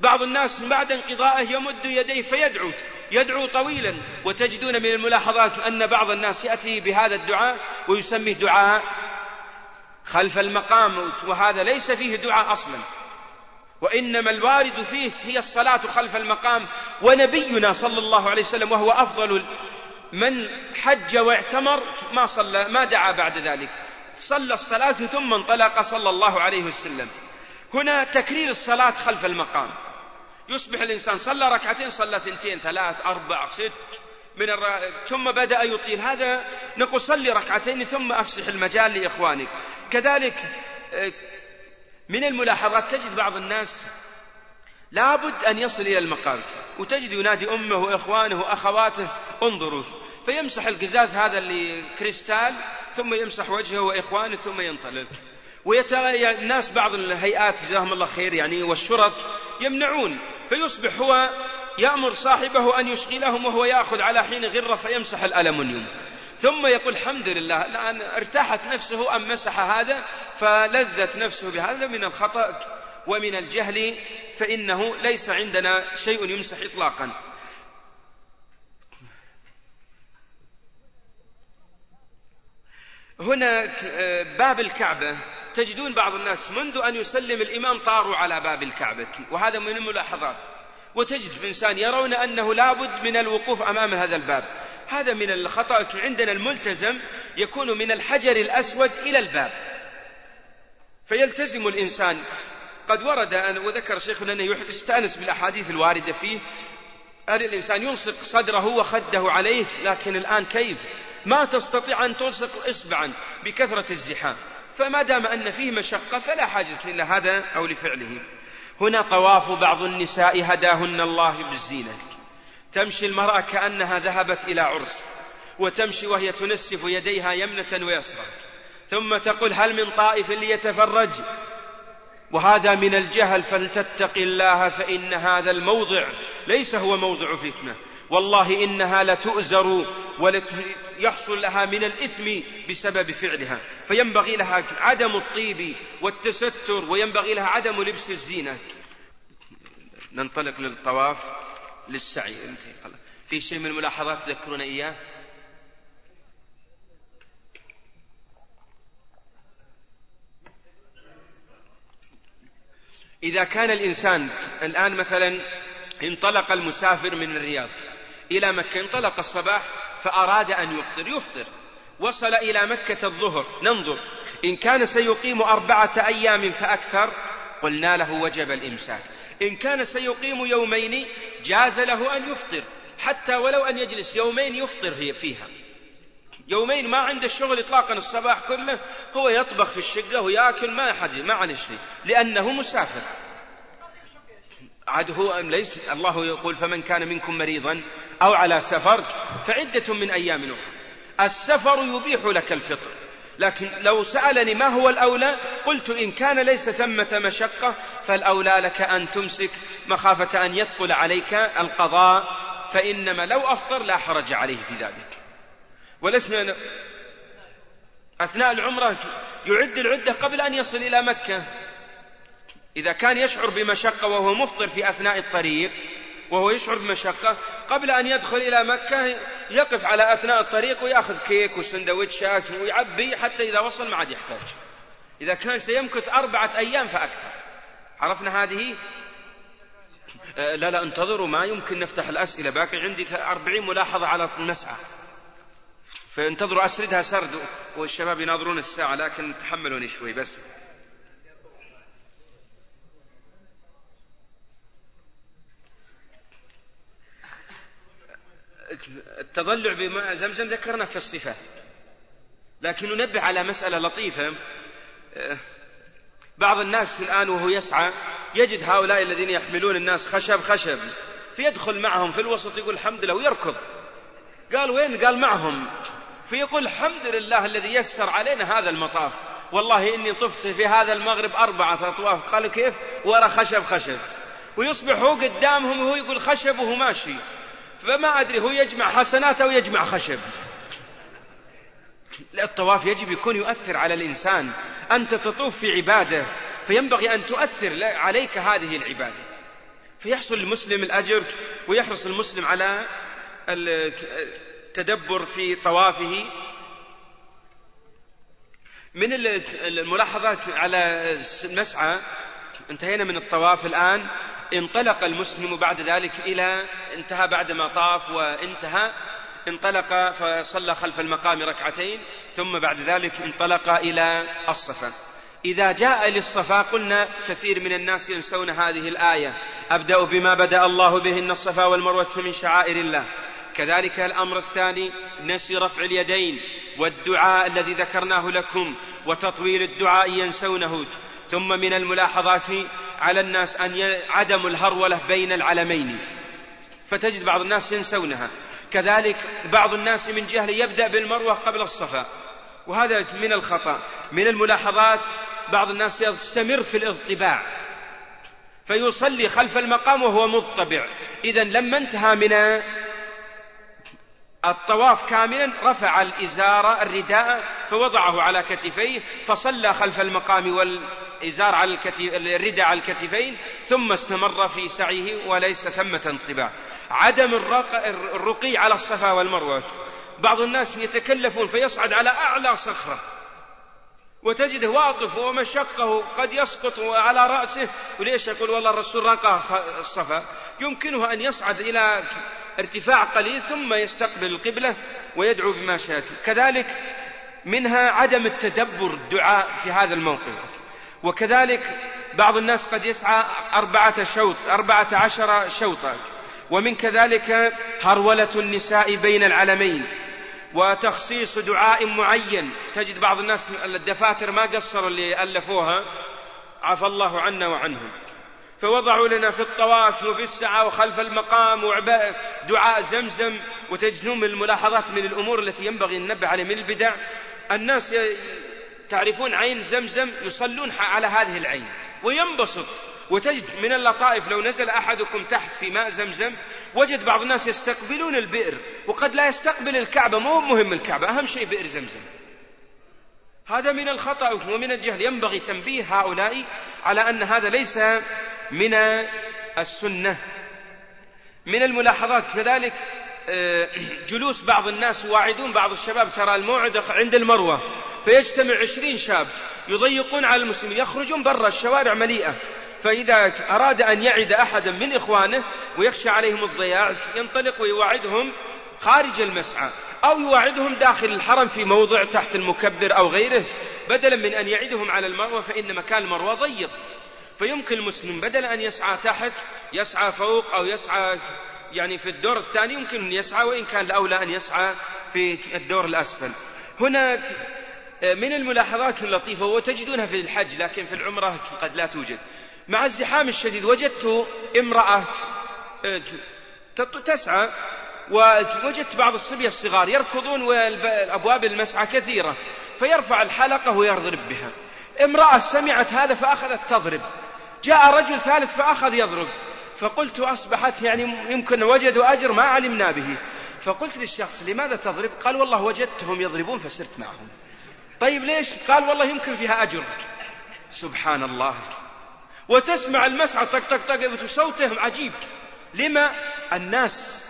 بعض الناس بعد انقضائه يمد يديه فيدعو يدعو طويلا. وتجدون من الملاحظات أن بعض الناس يأتي بهذا الدعاء ويسميه دعاء خلف المقام وهذا ليس فيه دعاء أصلا. وإنما الوارد فيه هي الصلاة خلف المقام. ونبينا صلى الله عليه وسلم وهو أفضل من حج واعتمر ما صلى ما دعا بعد ذلك. صلى الصلاة ثم انطلق صلى الله عليه وسلم. هنا تكرير الصلاة خلف المقام. يصبح الإنسان صلى ركعتين صلى ثنتين ثلاث أربع ست من الر... ثم بدأ يطيل. هذا نقول صلي ركعتين ثم أفسح المجال لإخوانك. كذلك آه، من الملاحظات تجد بعض الناس لابد أن يصل إلى المقام. وتجد ينادي أمه وإخوانه وأخواته انظروا. فيمسح القزاز هذا اللي كريستال ثم يمسح وجهه وإخوانه ثم ينطلق. ويترى الناس بعض الهيئات جزاهم الله خير يعني والشرط يمنعون. فيصبح هو يأمر صاحبه أن يشغلهم وهو يأخذ على حين غرة فيمسح الألمنيوم ثم يقول الحمد لله الآن ارتاحت نفسه أم مسح هذا؟ فلذت نفسه بهذا من الخطأ. ومن الجهل فإنه ليس عندنا شيء يمسح إطلاقا. هنا باب الكعبة. تجدون بعض الناس منذ أن يسلم الإمام طاروا على باب الكعبة وهذا من الملاحظات. وتجد في إنسان يرون أنه لابد من الوقوف أمام هذا الباب. هذا من الخطأ عندنا الملتزم يكون من الحجر الأسود إلى الباب. فيلتزم الإنسان قد ورد وذكر شيخنا أنه يستأنس بالأحاديث الواردة فيه. أن الإنسان يلصق صدره وخده عليه؟ لكن الآن كيف؟ ما تستطيع أن تلصق إصبعا بكثرة الزحام. فما دام أن فيه مشقة فلا حاجة إلى هذا أو لفعله. هنا طواف بعض النساء هداهن الله بالزينة. تمشي المرأة كأنها ذهبت إلى عرس وتمشي وهي تنسف يديها يمنة ويسرى ثم تقول هل من طائف ليتفرج؟ وهذا من الجهل فلتتق الله فإن هذا الموضع ليس هو موضع فتنة. والله إنها لتؤزر ويحصل لها من الإثم بسبب فعلها. فينبغي لها عدم الطيب والتستر وينبغي لها عدم لبس الزينة. ننطلق للطواف للسعي. في شيء من الملاحظات تذكرون إياه؟ إذا كان الإنسان الآن مثلا انطلق المسافر من الرياض إلى مكة انطلق الصباح فأراد أن يفطر يفطر. وصل إلى مكة الظهر ننظر. إن كان سيقيم أربعة أيام فأكثر قلنا له وجب الإمساك. إن كان سيقيم يومين جاز له أن يفطر حتى ولو أن يجلس يومين يفطر فيها. يومين ما عنده الشغل إطلاقا الصباح كله هو يطبخ في الشقة ويأكل ما حد ما عليه شيء لأنه مسافر. عاد هو ليس الله يقول فمن كان منكم مريضا أو على سفر فعدة من أيام أخرى. السفر يبيح لك الفطر. لكن لو سألني ما هو الأولى قلت إن كان ليس ثمة مشقة فالأولى لك أن تمسك مخافة أن يثقل عليك القضاء فإنما لو أفطر لا حرج عليه في ذلك. ولسنا أثناء العمرة يعد العدة قبل أن يصل إلى مكة. إذا كان يشعر بمشقة وهو مفطر في أثناء الطريق وهو يشعر بمشقة قبل أن يدخل إلى مكة يقف على أثناء الطريق ويأخذ كيك وسندويتشات ويعبي حتى إذا وصل ما عاد يحتاج. إذا كان سيمكث أربعة أيام فأكثر. عرفنا هذه؟ آه، لا لا انتظروا ما يمكن نفتح الأسئلة باقي عندي أربعين ملاحظة على المسعى فانتظروا أسردها سرد والشباب يناظرون الساعة لكن تحملوني شوي بس. التضلع بماء زمزم ذكرنا في الصفة لكن ننبه على مسألة لطيفة. بعض الناس الآن وهو يسعى يجد هؤلاء الذين يحملون الناس خشب خشب فيدخل معهم في الوسط يقول الحمد لله ويركض. قال وين؟ قال معهم. فيقول الحمد لله الذي يسر علينا هذا المطاف. والله إني طفت في هذا المغرب أربعة أطواف قال كيف؟ ورا خشب خشب. ويصبح هو قدامهم وهو يقول خشب وهو ماشي. فما أدري هو يجمع حسنات أو يجمع خشب. الطواف يجب يكون يؤثر على الإنسان. أنت تطوف في عبادة فينبغي أن تؤثر عليك هذه العبادة. فيحصل المسلم الأجر ويحرص المسلم على التدبر في طوافه. من الملاحظات على المسعى انتهينا من الطواف الآن. انطلق المسلم بعد ذلك إلى انتهى بعدما طاف وانتهى. انطلق فصلى خلف المقام ركعتين ثم بعد ذلك انطلق إلى الصفا. إذا جاء للصفا قلنا كثير من الناس ينسون هذه الآية. أبدأ بما بدأ الله به إن الصفا والمروة من شعائر الله. كذلك الأمر الثاني نسي رفع اليدين والدعاء الذي ذكرناه لكم وتطويل الدعاء ينسونه. ثم من الملاحظات على الناس أن عدم الهرولة بين العلمين. فتجد بعض الناس ينسونها. كذلك بعض الناس من جهل يبدأ بالمروة قبل الصفا. وهذا من الخطأ. من الملاحظات بعض الناس يستمر في الاضطباع. فيصلي خلف المقام وهو مضطبع. إذا لما انتهى من الطواف كاملا رفع الإزار الرداء فوضعه على كتفيه فصلى خلف المقام والإزار على الكتف الرداء على الكتفين ثم استمر في سعيه وليس ثمة انطباع. عدم الرقي على الصفا والمروة. بعض الناس يتكلفون فيصعد على أعلى صخرة. وتجده واقف ومشقه قد يسقط على رأسه. وليش يقول والله الرسول رقى الصفا؟ يمكنه أن يصعد إلى ارتفاع قليل ثم يستقبل القبلة ويدعو بما شاء. كذلك منها عدم التدبر الدعاء في هذا الموقف. وكذلك بعض الناس قد يسعى أربعة شوط أربعة عشر شوطا. ومن كذلك هرولة النساء بين العلمين. وتخصيص دعاء معين. تجد بعض الناس الدفاتر ما قصروا اللي ألفوها. عفى الله عنا وعنهم. فوضعوا لنا في الطواف وفي السعى وخلف المقام وعباء دعاء زمزم وتجدون من الملاحظات من الأمور التي ينبغي أن ننبه عليها من البدع. الناس تعرفون عين زمزم يصلون على هذه العين وينبسط وتجد من اللطائف لو نزل أحدكم تحت في ماء زمزم وجد بعض الناس يستقبلون البئر وقد لا يستقبل الكعبة. مو مهم الكعبة أهم شيء بئر زمزم. هذا من الخطأ ومن الجهل. ينبغي تنبيه هؤلاء على أن هذا ليس من السنة من الملاحظات. كذلك آه، جلوس بعض الناس يواعدون بعض الشباب. ترى الموعد عند المروة فيجتمع عشرين شاب يضيقون على المسلمين يخرجون برا الشوارع مليئة. فإذا أراد أن يعد أحدا من إخوانه ويخشى عليهم الضياع ينطلق ويواعدهم خارج المسعى أو يواعدهم داخل الحرم في موضع تحت المكبر أو غيره. بدلا من أن يعدهم على المروة فإن مكان المروة ضيق. فيمكن المسلم بدل أن يسعى تحت يسعى فوق أو يسعى يعني في الدور الثاني يمكن أن يسعى وإن كان الأولى أن يسعى في الدور الأسفل. هنا من الملاحظات اللطيفة وتجدونها في الحج لكن في العمرة قد لا توجد. مع الزحام الشديد وجدت امرأة تسعى ووجدت بعض الصبية الصغار يركضون والأبواب المسعى كثيرة فيرفع الحلقة ويضرب بها. امرأة سمعت هذا فأخذت تضرب. جاء رجل ثالث فأخذ يضرب. فقلت أصبحت يعني يمكن وجدوا أجر ما علمنا به. فقلت للشخص لماذا تضرب؟ قال والله وجدتهم يضربون فسرت معهم. طيب ليش؟ قال والله يمكن فيها أجر. سبحان الله وتسمع المسعى طق طق طق وصوتهم عجيب. لما؟ الناس.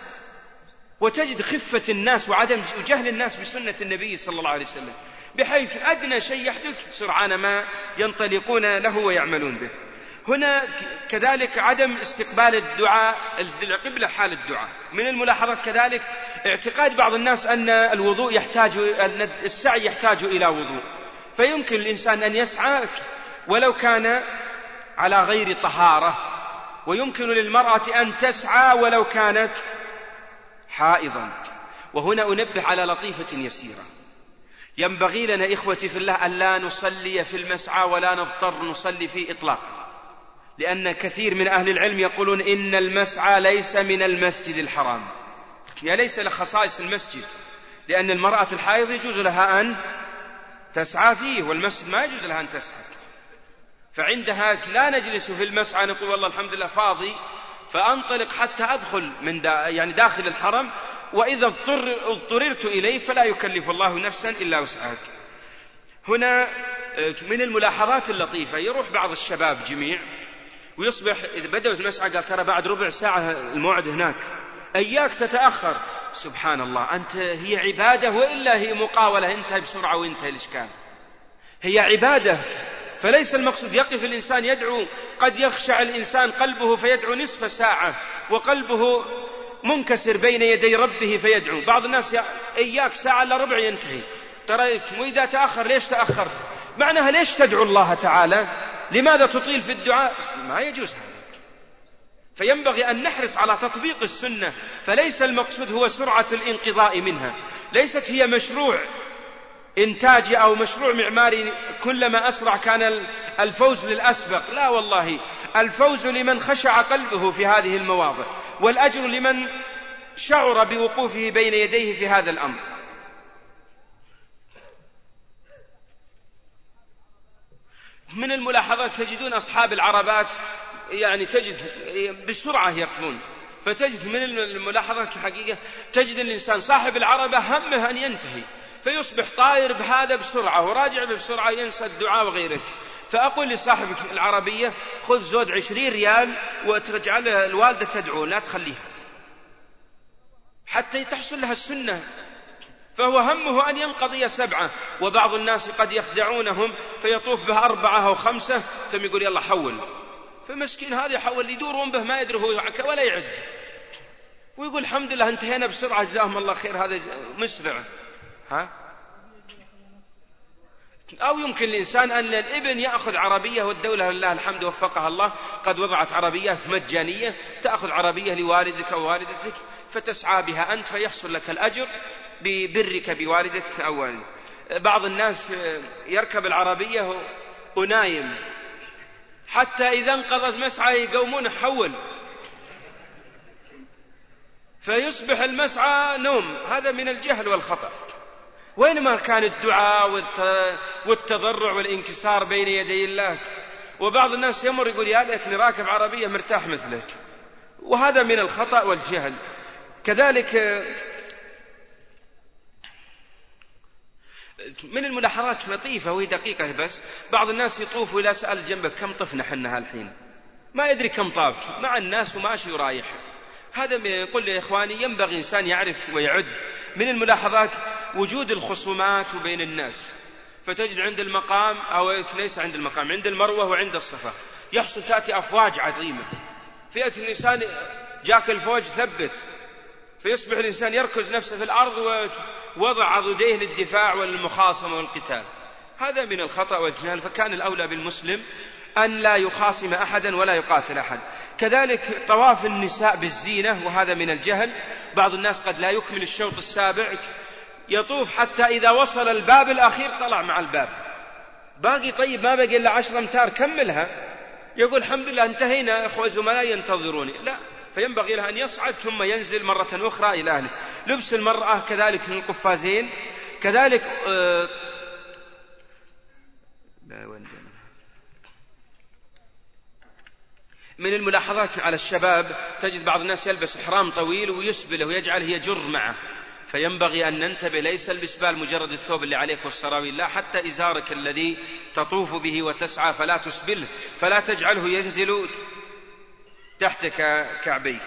وتجد خفة الناس وعدم جهل الناس بسنة النبي صلى الله عليه وسلم. بحيث أدنى شيء يحدث سرعان ما ينطلقون له ويعملون به. هنا كذلك عدم استقبال الدعاء القبلة حال الدعاء. من الملاحظات كذلك اعتقاد بعض الناس أن الوضوء يحتاج أن السعي يحتاج إلى وضوء. فيمكن الإنسان أن يسعى ولو كان على غير طهارة ويمكن للمرأة أن تسعى ولو كانت حائضا. وهنا أنبه على لطيفة يسيرة. ينبغي لنا إخوتي في الله أن لا نصلي في المسعى ولا نضطر نصلي فيه إطلاقا لأن كثير من أهل العلم يقولون إن المسعى ليس من المسجد الحرام. يا ليس لخصائص المسجد لأن المرأة الحائض يجوز لها أن تسعى فيه والمسجد ما يجوز لها أن تسعى. فعندها لا نجلس في المسعى نقول والله الحمد لله فاضي فأنطلق حتى أدخل من دا يعني داخل الحرم وإذا اضطر اضطررت إليه فلا يكلف الله نفسا إلا وسعها. هنا آه، من الملاحظات اللطيفة يروح بعض الشباب جميع ويصبح إذا بدأت المسعى قال ترى بعد ربع ساعة الموعد هناك. أياك تتأخر. سبحان الله أنت هي عبادة وإلا هي مقاولة. انتهي بسرعة وانتهي الإشكال. هي عبادة. فليس المقصود يقف الإنسان يدعو قد يخشع الإنسان قلبه فيدعو نصف ساعة وقلبه منكسر بين يدي ربه فيدعو. بعض الناس إياك ساعة إلا ربع ينتهي. ترى وإذا تأخر ليش تأخرت معناها ليش تدعو الله تعالى؟ لماذا تطيل في الدعاء؟ ما يجوز هذا. فينبغي أن نحرص على تطبيق السنة فليس المقصود هو سرعة الانقضاء منها. ليست هي مشروع إنتاجي أو مشروع معماري كلما أسرع كان الفوز للأسبق. لا والله الفوز لمن خشع قلبه في هذه المواضع والأجر لمن شعر بوقوفه بين يديه في هذا الأمر. من الملاحظات تجدون أصحاب العربات يعني تجد بسرعة يركضون فتجد من الملاحظات الحقيقة تجد الإنسان صاحب العربة همه أن ينتهي. فيصبح طاير بهذا بسرعة وراجع بسرعة ينسى الدعاء وغيره فأقول لصاحب العربية خذ زود عشرين ريال وتجعل الوالدة تدعو لا تخليها. حتى تحصل لها السنة. فهو همه أن ينقضي سبعة وبعض الناس قد يخدعونهم فيطوف به أربعة أو خمسة ثم يقول يلا حول. فمسكين هذا يحول يدورون به ما يدري هو ولا يعد ويقول الحمد لله انتهينا بسرعة جزاهم الله خير هذا مسرع. ها؟ أو يمكن الإنسان أن الإبن يأخذ عربية والدولة لله الحمد وفقها الله قد وضعت عربيات مجانية تأخذ عربية لوالدك أو والدتك فتسعى بها أنت فيحصل لك الأجر ببرك بوالدتك أو والدك بعض الناس يركب العربية ونايم حتى إذا انقضت مسعى يقومون حول. فيصبح المسعى نوم. هذا من الجهل والخطأ. وينما كان الدعاء والتضرع والانكسار بين يدي الله. وبعض الناس يمر يقول يا ليتني راكب عربية مرتاح مثلك. وهذا من الخطأ والجهل. كذلك من الملاحظات لطيفة وهي دقيقة بس بعض الناس يطوف وإذا سأل جنبك كم طفنا حنا هالحين؟ ما يدري كم طاف مع الناس وماشي ورايح هذا يقول يا إخواني ينبغي إنسان يعرف ويعد من الملاحظات وجود الخصومات بين الناس. فتجد عند المقام أو ليس عند المقام عند المروة وعند الصفا يحصل تأتي أفواج عظيمة. فيأتي الإنسان جاك الفوج ثبت. فيصبح الإنسان يركز نفسه في الأرض ووضع عضديه للدفاع والمخاصمة والقتال. هذا من الخطأ والجهل فكان الأولى بالمسلم أن لا يخاصم أحدا ولا يقاتل أحد. كذلك طواف النساء بالزينة وهذا من الجهل. بعض الناس قد لا يكمل الشوط السابع يطوف حتى إذا وصل الباب الأخير طلع مع الباب. باقي طيب ما بقي إلا عشر أمتار كملها. يقول الحمد لله انتهينا أخوة زملاء ينتظروني. لا. فينبغي له أن يصعد ثم ينزل مرة أخرى إلى أهله. لبس المرأة كذلك من القفازين كذلك آه من الملاحظات على الشباب تجد بعض الناس يلبس إحرام طويل ويسبله ويجعله يجر معه. فينبغي أن ننتبه ليس البسبال مجرد الثوب اللي عليك والسراويل لا حتى إزارك الذي تطوف به وتسعى فلا تسبله فلا تجعله ينزل تحت كعبيك.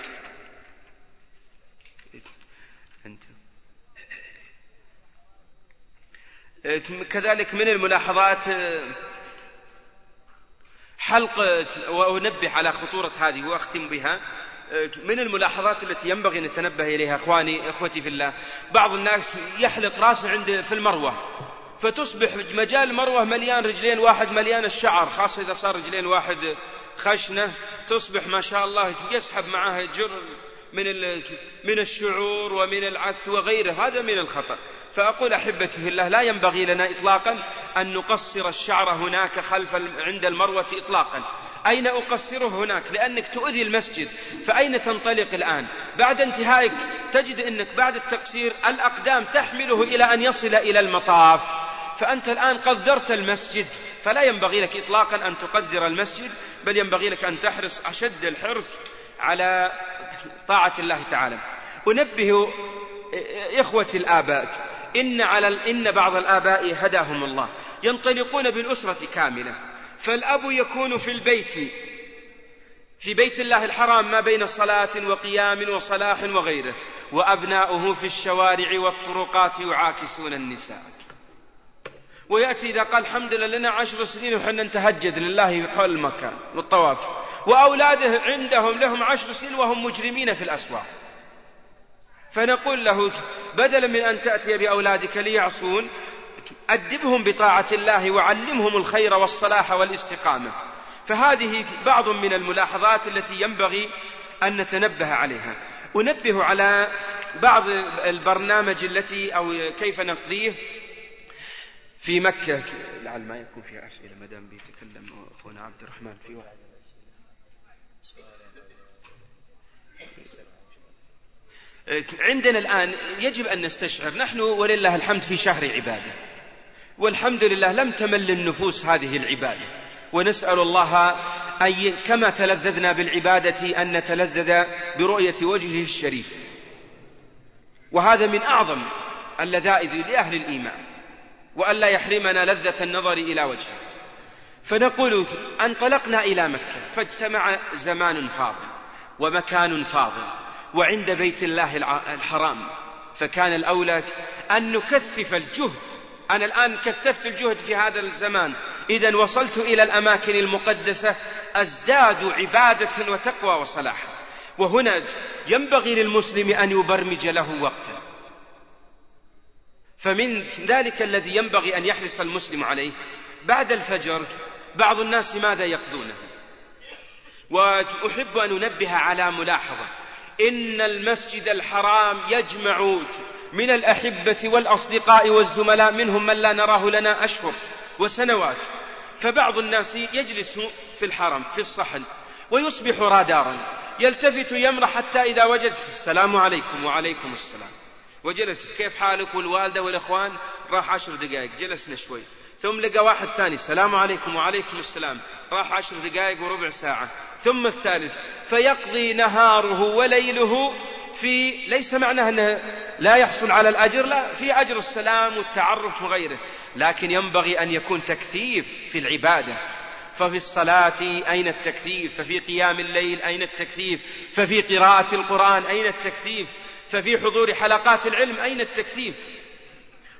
كذلك من الملاحظات حلق وأنبه على خطورة هذه وأختم بها. من الملاحظات التي ينبغي أن نتنبه إليها إخواني إخوتي في الله بعض الناس يحلق راسه عند في المروة فتصبح مجال المروة مليان رجلين واحد مليان الشعر خاصة إذا صار رجلين واحد خشنة تصبح ما شاء الله يسحب معها جر من من الشعور ومن العث وغيره. هذا من الخطأ. فأقول أحبتي في الله لا ينبغي لنا إطلاقا أن نقصر الشعر هناك خلف عند المروة إطلاقا. أين أقصره هناك؟ لأنك تؤذي المسجد. فأين تنطلق الآن؟ بعد انتهائك تجد أنك بعد التقصير الأقدام تحمله إلى أن يصل إلى المطاف. فأنت الآن قدرت المسجد. فلا ينبغي لك إطلاقا أن تقدر المسجد بل ينبغي لك أن تحرص أشد الحرص على طاعة الله تعالى. أنبه إخوتي الآباء إن على إن بعض الآباء هداهم الله. ينطلقون بالأسرة كاملة. فالأب يكون في البيت في بيت الله الحرام ما بين صلاة وقيام وصلاح وغيره. وأبناؤه في الشوارع والطرقات يعاكسون النساء. ويأتي إذا قال الحمد لله لنا عشر سنين وحنا نتهجد لله حول المكان والطواف. وأولاده عندهم لهم عشر سنين وهم مجرمين في الأسواق. فنقول له بدلا من أن تأتي بأولادك ليعصون أدبهم بطاعة الله وعلمهم الخير والصلاح والاستقامة. فهذه بعض من الملاحظات التي ينبغي أن نتنبه عليها. أنبه على بعض البرنامج التي أو كيف نقضيه في مكة. لعل ما يكون في أسئلة ما دام بيتكلم أخونا عبد الرحمن في واحد. عندنا الآن يجب أن نستشعر نحن ولله الحمد في شهر عبادة. والحمد لله لم تمل النفوس هذه العبادة. ونسأل الله أن كما تلذذنا بالعبادة أن نتلذذ برؤية وجهه الشريف. وهذا من أعظم اللذائذ لأهل الإيمان. وألا يحرمنا لذة النظر إلى وجهه. فنقول انطلقنا إلى مكة فاجتمع زمان فاضل ومكان فاضل وعند بيت الله الحرام. فكان الأولى أن نكثف الجهد. أنا الآن كثفت الجهد في هذا الزمان. إذا وصلت إلى الأماكن المقدسة. أزداد عبادة وتقوى وصلاح. وهنا ينبغي للمسلم أن يبرمج له وقتا. فمن ذلك الذي ينبغي أن يحرص المسلم عليه. بعد الفجر بعض الناس ماذا يقضونه؟ وأحب أن أنبه على ملاحظة. إن المسجد الحرام يجمع من الأحبة والأصدقاء والزملاء منهم من لا نراه لنا أشهر وسنوات. فبعض الناس يجلس في الحرم في الصحن ويصبح رادارا. يلتفت يمرح حتى إذا وجد السلام عليكم وعليكم السلام. وجلس كيف حالك والوالدة والإخوان؟ راح عشر دقائق جلسنا شوي. ثم لقى واحد ثاني السلام عليكم وعليكم السلام. راح عشر دقائق وربع ساعة. ثم الثالث فيقضي نهاره وليله في ليس معناه أنه لا يحصل على الأجر لا في أجر السلام والتعرف وغيره. لكن ينبغي أن يكون تكثيف في العبادة. ففي الصلاة أين التكثيف؟ ففي قيام الليل أين التكثيف؟ ففي قراءة القرآن أين التكثيف؟ ففي حضور حلقات العلم أين التكثيف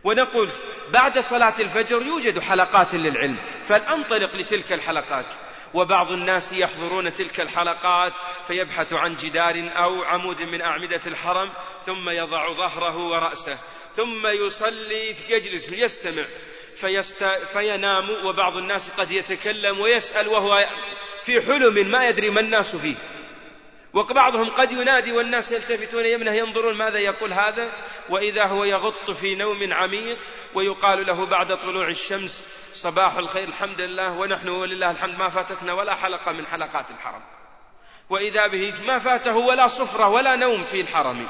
ونقول بعد صلاة الفجر يوجد حلقات للعلم فلأنطلق لتلك الحلقات. وبعض الناس يحضرون تلك الحلقات فيبحث عن جدار أو عمود من أعمدة الحرم ثم يضع ظهره ورأسه ثم يصلي يجلس يستمع فيست... فينام وبعض الناس قد يتكلم ويسأل وهو في حلم ما يدري ما الناس فيه. وبعضهم قد ينادي والناس يلتفتون يمنه ينظرون ماذا يقول هذا؟ وإذا هو يغط في نوم عميق ويقال له بعد طلوع الشمس صباح الخير الحمد لله ونحن ولله الحمد ما فاتتنا ولا حلقة من حلقات الحرم. وإذا به ما فاته ولا صفرة ولا نوم في الحرم.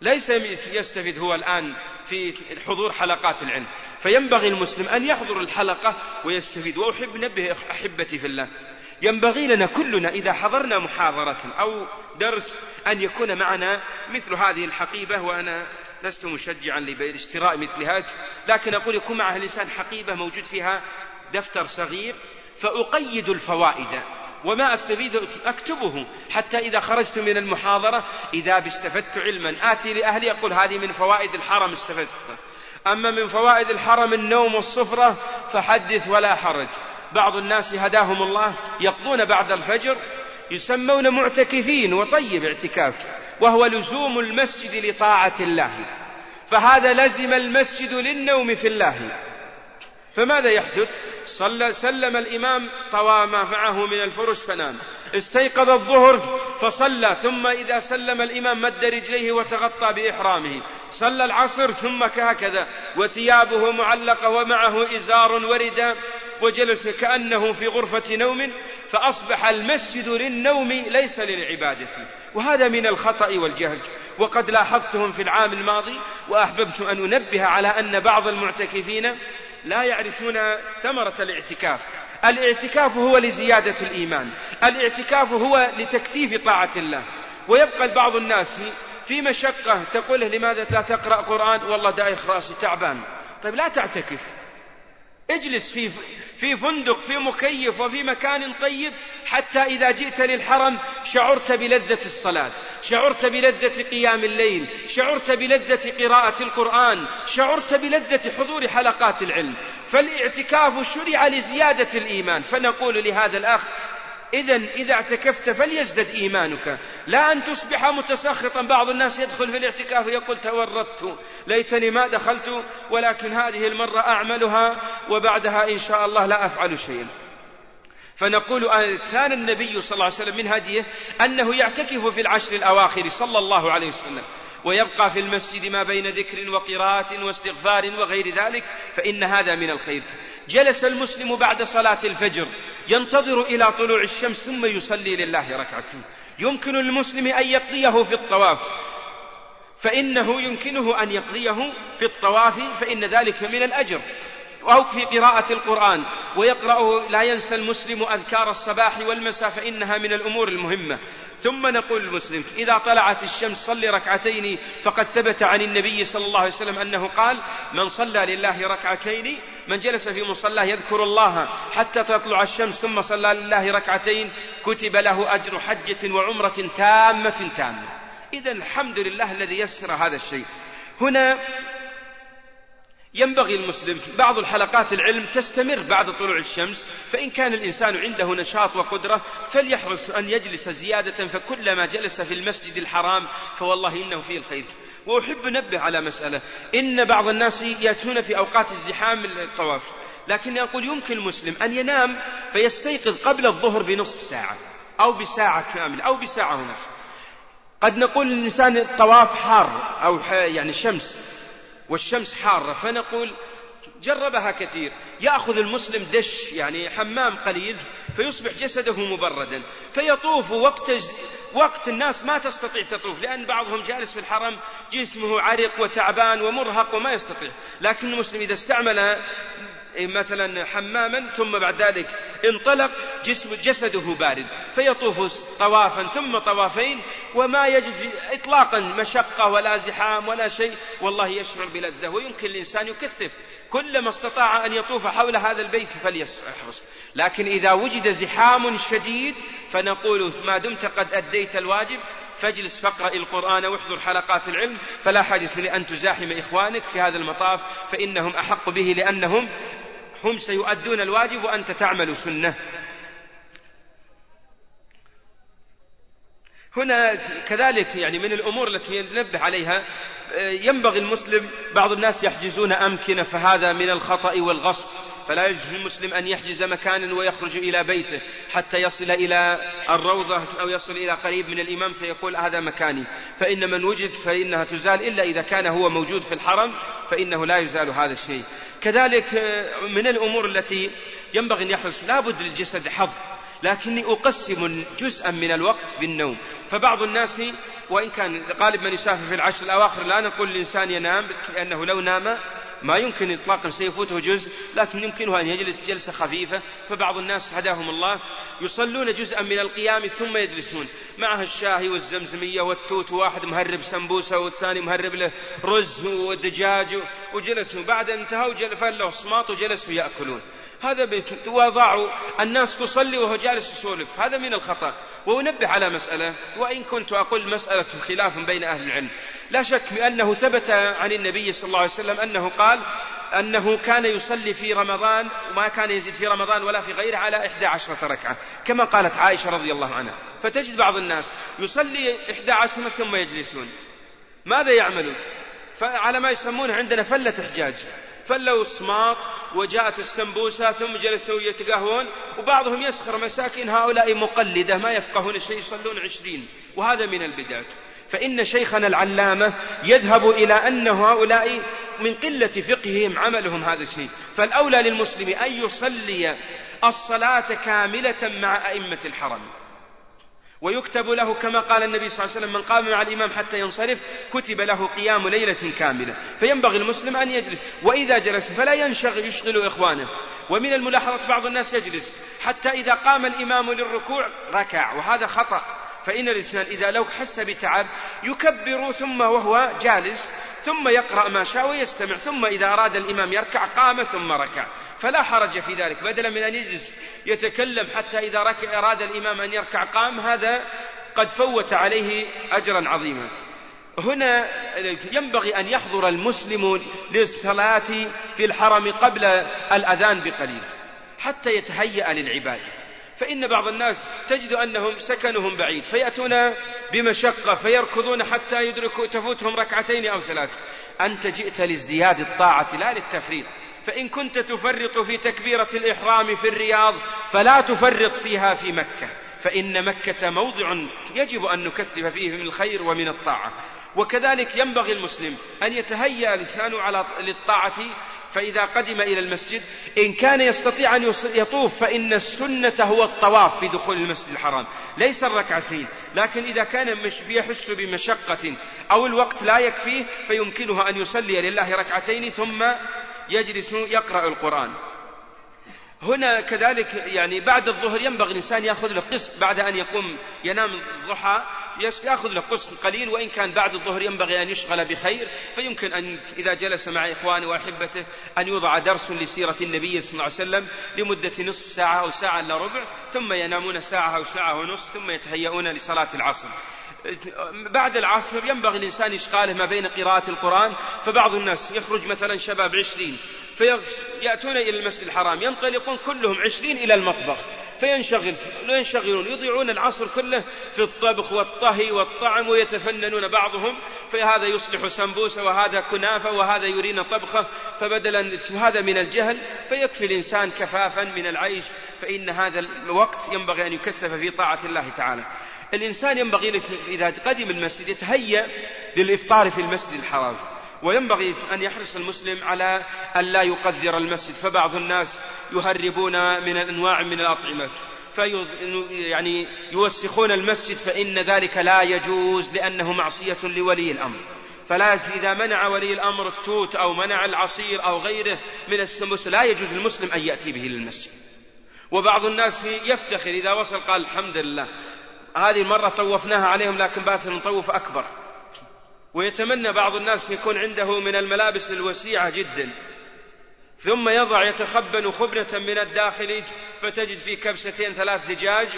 ليس يستفيد هو الآن في حضور حلقات العلم. فينبغي المسلم أن يحضر الحلقة ويستفيد. وأحب نبه أحبتي في الله. ينبغي لنا كلنا إذا حضرنا محاضرة أو درس أن يكون معنا مثل هذه الحقيبة وأنا لست مشجعا لاشتراء مثل هذا لكن أقول يكون معها لسان حقيبة موجود فيها دفتر صغير فأقيد الفوائد وما أستفيد أكتبه حتى إذا خرجت من المحاضرة إذا استفدت علما. آتي لأهلي أقول هذه من فوائد الحرم استفدت. أما من فوائد الحرم النوم والصفرة فحدث ولا حرج. بعض الناس هداهم الله يقضون بعد الفجر يسمون معتكفين وطيب اعتكاف وهو لزوم المسجد لطاعة الله فهذا لزم المسجد للنوم في الله. فماذا يحدث؟ صلى سلم الإمام طوى معه من الفرش فنام. استيقظ الظهر فصلى ثم إذا سلم الإمام مد رجليه وتغطى بإحرامه. صلى العصر ثم هكذا وثيابه معلقة ومعه إزار ورداء وجلس كأنه في غرفة نوم فأصبح المسجد للنوم ليس للعبادة. وهذا من الخطأ والجهل. وقد لاحظتهم في العام الماضي وأحببت أن أنبه على أن بعض المعتكفين لا يعرفون ثمرة الاعتكاف. الاعتكاف هو لزيادة الإيمان. الاعتكاف هو لتكثيف طاعة الله. ويبقى بعض الناس في مشقة تقول لماذا لا تقرأ قرآن؟ والله دايخ رأسي تعبان. طيب لا تعتكف. اجلس في في فندق في مكيف وفي مكان طيب حتى إذا جئت للحرم شعرت بلذة الصلاة شعرت بلذة قيام الليل شعرت بلذة قراءة القرآن شعرت بلذة حضور حلقات العلم. فالإعتكاف شرع لزيادة الإيمان. فنقول لهذا الأخ إذا إذا اعتكفت فليزدد إيمانك. لا أن تصبح متسخطا. بعض الناس يدخل في الاعتكاف ويقول تورطت ليتني ما دخلت ولكن هذه المرة أعملها وبعدها إن شاء الله لا أفعل شيئا. فنقول كان النبي صلى الله عليه وسلم من هديه أنه يعتكف في العشر الأواخر صلى الله عليه وسلم. ويبقى في المسجد ما بين ذكر وقراءة واستغفار وغير ذلك فإن هذا من الخير. جلس المسلم بعد صلاة الفجر ينتظر إلى طلوع الشمس ثم يصلي لله ركعتين يمكن للمسلم أن يقضيه في الطواف فإنه يمكنه أن يقضيه في الطواف فإن ذلك من الأجر. أو في قراءة القرآن ويقرأ لا ينسى المسلم أذكار الصباح والمساء فإنها من الأمور المهمة. ثم نقول المسلم إذا طلعت الشمس صل ركعتين فقد ثبت عن النبي صلى الله عليه وسلم أنه قال من صلى لله ركعتين من جلس في مصلاه يذكر الله حتى تطلع الشمس ثم صلى لله ركعتين كتب له أجر حجة وعمرة تامة تامة. إذا الحمد لله الذي يسر هذا الشيء. هنا ينبغي المسلم بعض الحلقات العلم تستمر بعد طلوع الشمس فإن كان الإنسان عنده نشاط وقدرة فليحرص أن يجلس زيادة فكلما جلس في المسجد الحرام فوالله إنه فيه الخير. وأحب نبه على مسألة إن بعض الناس يأتون في أوقات الزحام الطواف لكن أقول يمكن المسلم أن ينام فيستيقظ قبل الظهر بنصف ساعة أو بساعة كاملة أو بساعة هناك قد نقول للإنسان الطواف حار أو يعني شمس والشمس حارة. فنقول جربها كثير. يأخذ المسلم دش يعني حمام قليل فيصبح جسده مبردا. فيطوف وقت وقت الناس ما تستطيع تطوف لأن بعضهم جالس في الحرم جسمه عرق وتعبان ومرهق وما يستطيع. لكن المسلم إذا استعمل مثلا حماما ثم بعد ذلك انطلق جسم جسده بارد فيطوف طوافا ثم طوافين وما يجد اطلاقا مشقة ولا زحام ولا شيء. والله يشعر بلذة ويمكن الإنسان يكثف. كلما استطاع أن يطوف حول هذا البيت فليحرص لكن إذا وجد زحام شديد فنقول ما دمت قد أديت الواجب. فاجلس فاقرأ القرآن واحضر حلقات العلم فلا حاجة لأن تزاحم إخوانك في هذا المطاف فإنهم أحق به لأنهم هم سيؤدون الواجب وأنت تعمل سنة. هنا كذلك يعني من الأمور التي ننبه عليها ينبغي المسلم بعض الناس يحجزون أمكنة فهذا من الخطأ والغصب. فلا يجوز للمسلم أن يحجز مكانا ويخرج إلى بيته حتى يصل إلى الروضة أو يصل إلى قريب من الإمام فيقول هذا مكاني. فإن من وجد فإنها تزال إلا إذا كان هو موجود في الحرم فإنه لا يزال هذا الشيء. كذلك من الأمور التي ينبغي أن يحرص لابد للجسد حظ. لكني أقسم جزءا من الوقت بالنوم. فبعض الناس وإن كان غالب من يسافر في العشر الأواخر لا نقول الإنسان ينام لأنه لو نام ما يمكن إطلاقا سيفوته جزء لكن يمكنه أن يجلس جلسة خفيفة. فبعض الناس هداهم الله يصلون جزءا من القيام ثم يجلسون. معها الشاهي والزمزمية والتوت واحد مهرب سمبوسة والثاني مهرب له رز ودجاج وجلسوا. بعد انتهوا فلوا صماط وجلسوا يأكلون. هذا بيت وضعوا الناس تصلي وهو جالس يسولف. هذا من الخطأ. وأنبه على مسألة وإن كنت أقول مسألة خلاف بين أهل العلم. لا شك بأنه ثبت عن النبي صلى الله عليه وسلم أنه قال أنه كان يصلي في رمضان وما كان يزيد في رمضان ولا في غيره على إحدى عشرة ركعة كما قالت عائشة رضي الله عنها. فتجد بعض الناس يصلي إحدى عشرة ثم يجلسون. ماذا يعملون؟ فعلى ما يسمونه عندنا فلة إحجاج. فلوا الصماط وجاءت السمبوسة ثم جلسوا يتقهون وبعضهم يسخر مساكين هؤلاء مقلدة ما يفقهون الشيء يصلون عشرين وهذا من البدعة. فإن شيخنا العلامة يذهب إلى أن هؤلاء من قلة فقههم عملهم هذا الشيء. فالأولى للمسلم أن يصلي الصلاة كاملة مع أئمة الحرم. ويكتب له كما قال النبي صلى الله عليه وسلم من قام مع الإمام حتى ينصرف كتب له قيام ليلة كاملة. فينبغي المسلم أن يجلس وإذا جلس فلا ينشغل يشغل إخوانه. ومن الملاحظة بعض الناس يجلس حتى إذا قام الإمام للركوع ركع وهذا خطأ. فإن الإنسان إذا لو حس بتعب يكبر ثم وهو جالس ثم يقرأ ما شاء ويستمع ثم إذا أراد الإمام يركع قام ثم ركع. فلا حرج في ذلك بدلا من أن يجلس يتكلم حتى إذا أراد الإمام أن يركع قام هذا قد فوت عليه أجرا عظيما. هنا ينبغي أن يحضر المسلم للصلاة في الحرم قبل الأذان بقليل حتى يتهيأ للعبادة. فإن بعض الناس تجد أنهم سكنهم بعيد فيأتون بمشقة فيركضون حتى يدركوا تفوتهم ركعتين أو ثلاث. أنت جئت لازدياد الطاعة لا للتفريط. فإن كنت تفرط في تكبيرة الإحرام في الرياض فلا تفرط فيها في مكة. فإن مكة موضع يجب أن نكثف فيه من الخير ومن الطاعة. وكذلك ينبغي المسلم أن يتهيأ لسانه على للطاعة فإذا قدم إلى المسجد إن كان يستطيع أن يطوف فإن السنة هو الطواف في دخول المسجد الحرام. ليس الركعتين لكن إذا كان مش يحس بمشقة أو الوقت لا يكفيه فيمكنه أن يصلي لله ركعتين ثم يجلس يقرأ القرآن. هنا كذلك يعني بعد الظهر ينبغي الإنسان يأخذ له قسط بعد أن يقوم ينام الضحى يأخذ له قسط قليل وإن كان بعد الظهر ينبغي أن يشغل بخير. فيمكن أن إذا جلس مع إخوانه وأحبته أن يوضع درس لسيرة النبي صلى الله عليه وسلم لمدة نصف ساعة أو ساعة إلا ربع ثم ينامون ساعة أو ساعة ونصف ثم يتهيئون لصلاة العصر. بعد العصر ينبغي الإنسان إشغاله ما بين قراءة القرآن فبعض الناس يخرج مثلا شباب عشرين فيأتون إلى المسجد الحرام ينطلقون كلهم عشرين إلى المطبخ فينشغل ينشغلون يضيعون العصر كله في الطبخ والطهي والطعم ويتفننون بعضهم فهذا يصلح سمبوسة وهذا كنافة وهذا يرينا طبخة فبدلا هذا من الجهل فيكفي الإنسان كفافا من العيش فإن هذا الوقت ينبغي أن يكثف في طاعة الله تعالى. الإنسان ينبغي لك إذا قدم المسجد يتهيأ للإفطار في المسجد الحرام. وينبغي أن يحرص المسلم على أن لا يقذر المسجد. فبعض الناس يهربون من أنواع من الأطعمة. في يعني يوسخون المسجد فإن ذلك لا يجوز لأنه معصية لولي الأمر. فلا إذا منع ولي الأمر التوت أو منع العصير أو غيره من السمبوسة لا يجوز للمسلم أن يأتي به للمسجد. وبعض الناس يفتخر إذا وصل قال الحمد لله. هذه المرة طوفناها عليهم لكن بات نطوف أكبر. ويتمنى بعض الناس يكون عنده من الملابس الوسيعة جدا. ثم يضع يتخبن خبنة من الداخل فتجد فيه كبستين ثلاث دجاج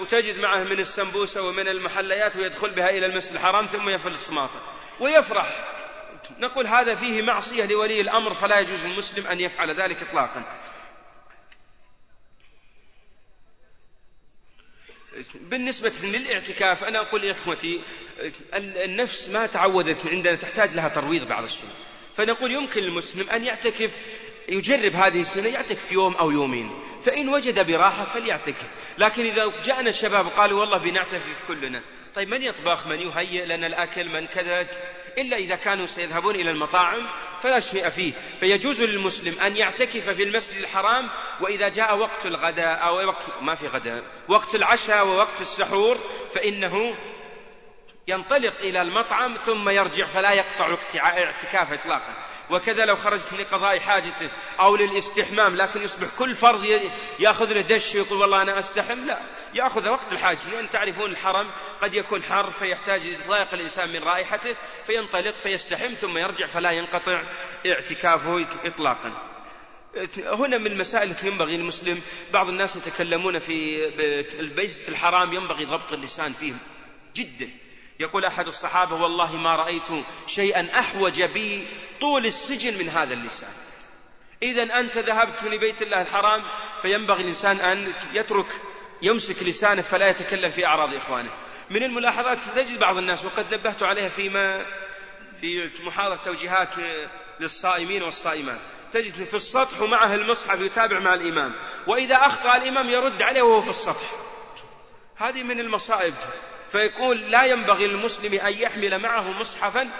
وتجد معه من السمبوسة ومن المحليات ويدخل بها إلى المسجد الحرام ثم يفل السماطة ويفرح. نقول هذا فيه معصية لولي الأمر فلا يجوز للمسلم أن يفعل ذلك إطلاقا. بالنسبة للاعتكاف أنا أقول لإخوتي النفس ما تعودت عندنا تحتاج لها ترويض بعض الشيء. فنقول يمكن للمسلم أن يعتكف يجرب هذه السنة يعتكف يوم أو يومين. فإن وجد براحة فليعتكف. لكن إذا جاءنا الشباب قالوا والله بنعتكف كلنا. طيب من يطبخ؟ من يهيئ لنا الأكل؟ من كذا؟ إلا إذا كانوا سيذهبون إلى المطاعم فلا شيء فيه. فيجوز للمسلم أن يعتكف في المسجد الحرام وإذا جاء وقت الغداء أو وقت ما في غداء وقت العشاء ووقت السحور فإنه ينطلق إلى المطعم ثم يرجع فلا يقطع اعتكافه إطلاقا. وكذا لو خرج لقضاء حاجته أو للاستحمام لكن يصبح كل فرض يأخذ له دش ويقول والله أنا أستحم لا. يأخذ وقت الحاجة لأن تعرفون الحرم قد يكون حر فيحتاج يتضايق الإنسان من رائحته فينطلق فيستحم ثم يرجع فلا ينقطع اعتكافه إطلاقا. هنا من المسائل التي ينبغي للمسلم بعض الناس يتكلمون في البيت الحرام ينبغي ضبط اللسان فيه جدا. يقول أحد الصحابة والله ما رأيت شيئا أحوج بي طول السجن من هذا اللسان. إذا أنت ذهبت لبيت الله الحرام فينبغي الإنسان أن يترك يمسك لسانه فلا يتكلم في أعراض إخوانه. من الملاحظات تجد بعض الناس وقد نبهت عليها فيما في محاضرة توجيهات للصائمين والصائمات. تجد في السطح ومعه المصحف يتابع مع الإمام وإذا أخطأ الإمام يرد عليه وهو في السطح. هذه من المصائب. فيقول لا ينبغي للمسلم أن يحمل معه مصحفا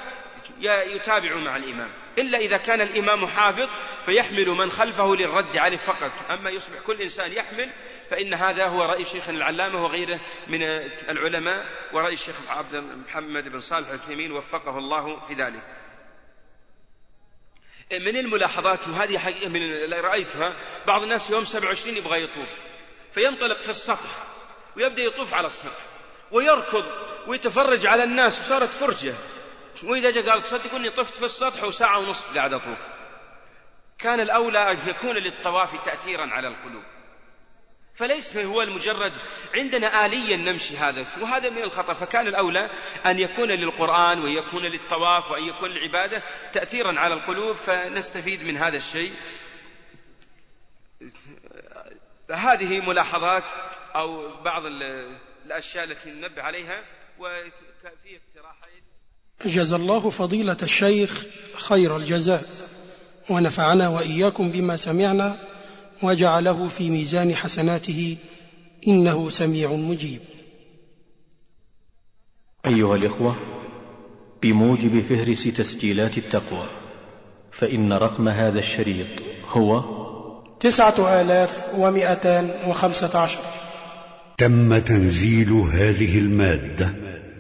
يتابع مع الإمام. إلا إذا كان الإمام حافظ فيحمل من خلفه للرد عليه فقط. أما يصبح كل إنسان يحمل فإن هذا هو رأي شيخنا العلامة وغيره من العلماء ورأي الشيخ عبد محمد بن صالح العثيمين وفقه الله في ذلك. من الملاحظات وهذه حقيقة من اللي رأيتها بعض الناس يوم 27 يبغى يطوف فينطلق في السطح ويبدأ يطوف على السطح ويركض ويتفرج على الناس وصارت فرجة. وإذا جاء قال تصدقوني طفت في السطح وساعة ونصف قاعد أطوف. كان الأولى أن يكون للطواف تأثيرا على القلوب. فليس هو المجرد عندنا آليا نمشي هذا وهذا من الخطأ. فكان الأولى أن يكون للقرآن وأن يكون للطواف وأن يكون للعبادة تأثيرا على القلوب فنستفيد من هذا الشيء. هذه ملاحظات أو بعض الأشياء التي ننبه عليها وفي جزا الله فضيلة الشيخ خير الجزاء ونفعنا وإياكم بما سمعنا وجعله في ميزان حسناته إنه سميع مجيب. أيها الإخوة بموجب فهرس تسجيلات التقوى فإن رقم هذا الشريط هو تسعة آلاف ومائتان وخمسة عشر. تم تنزيل هذه المادة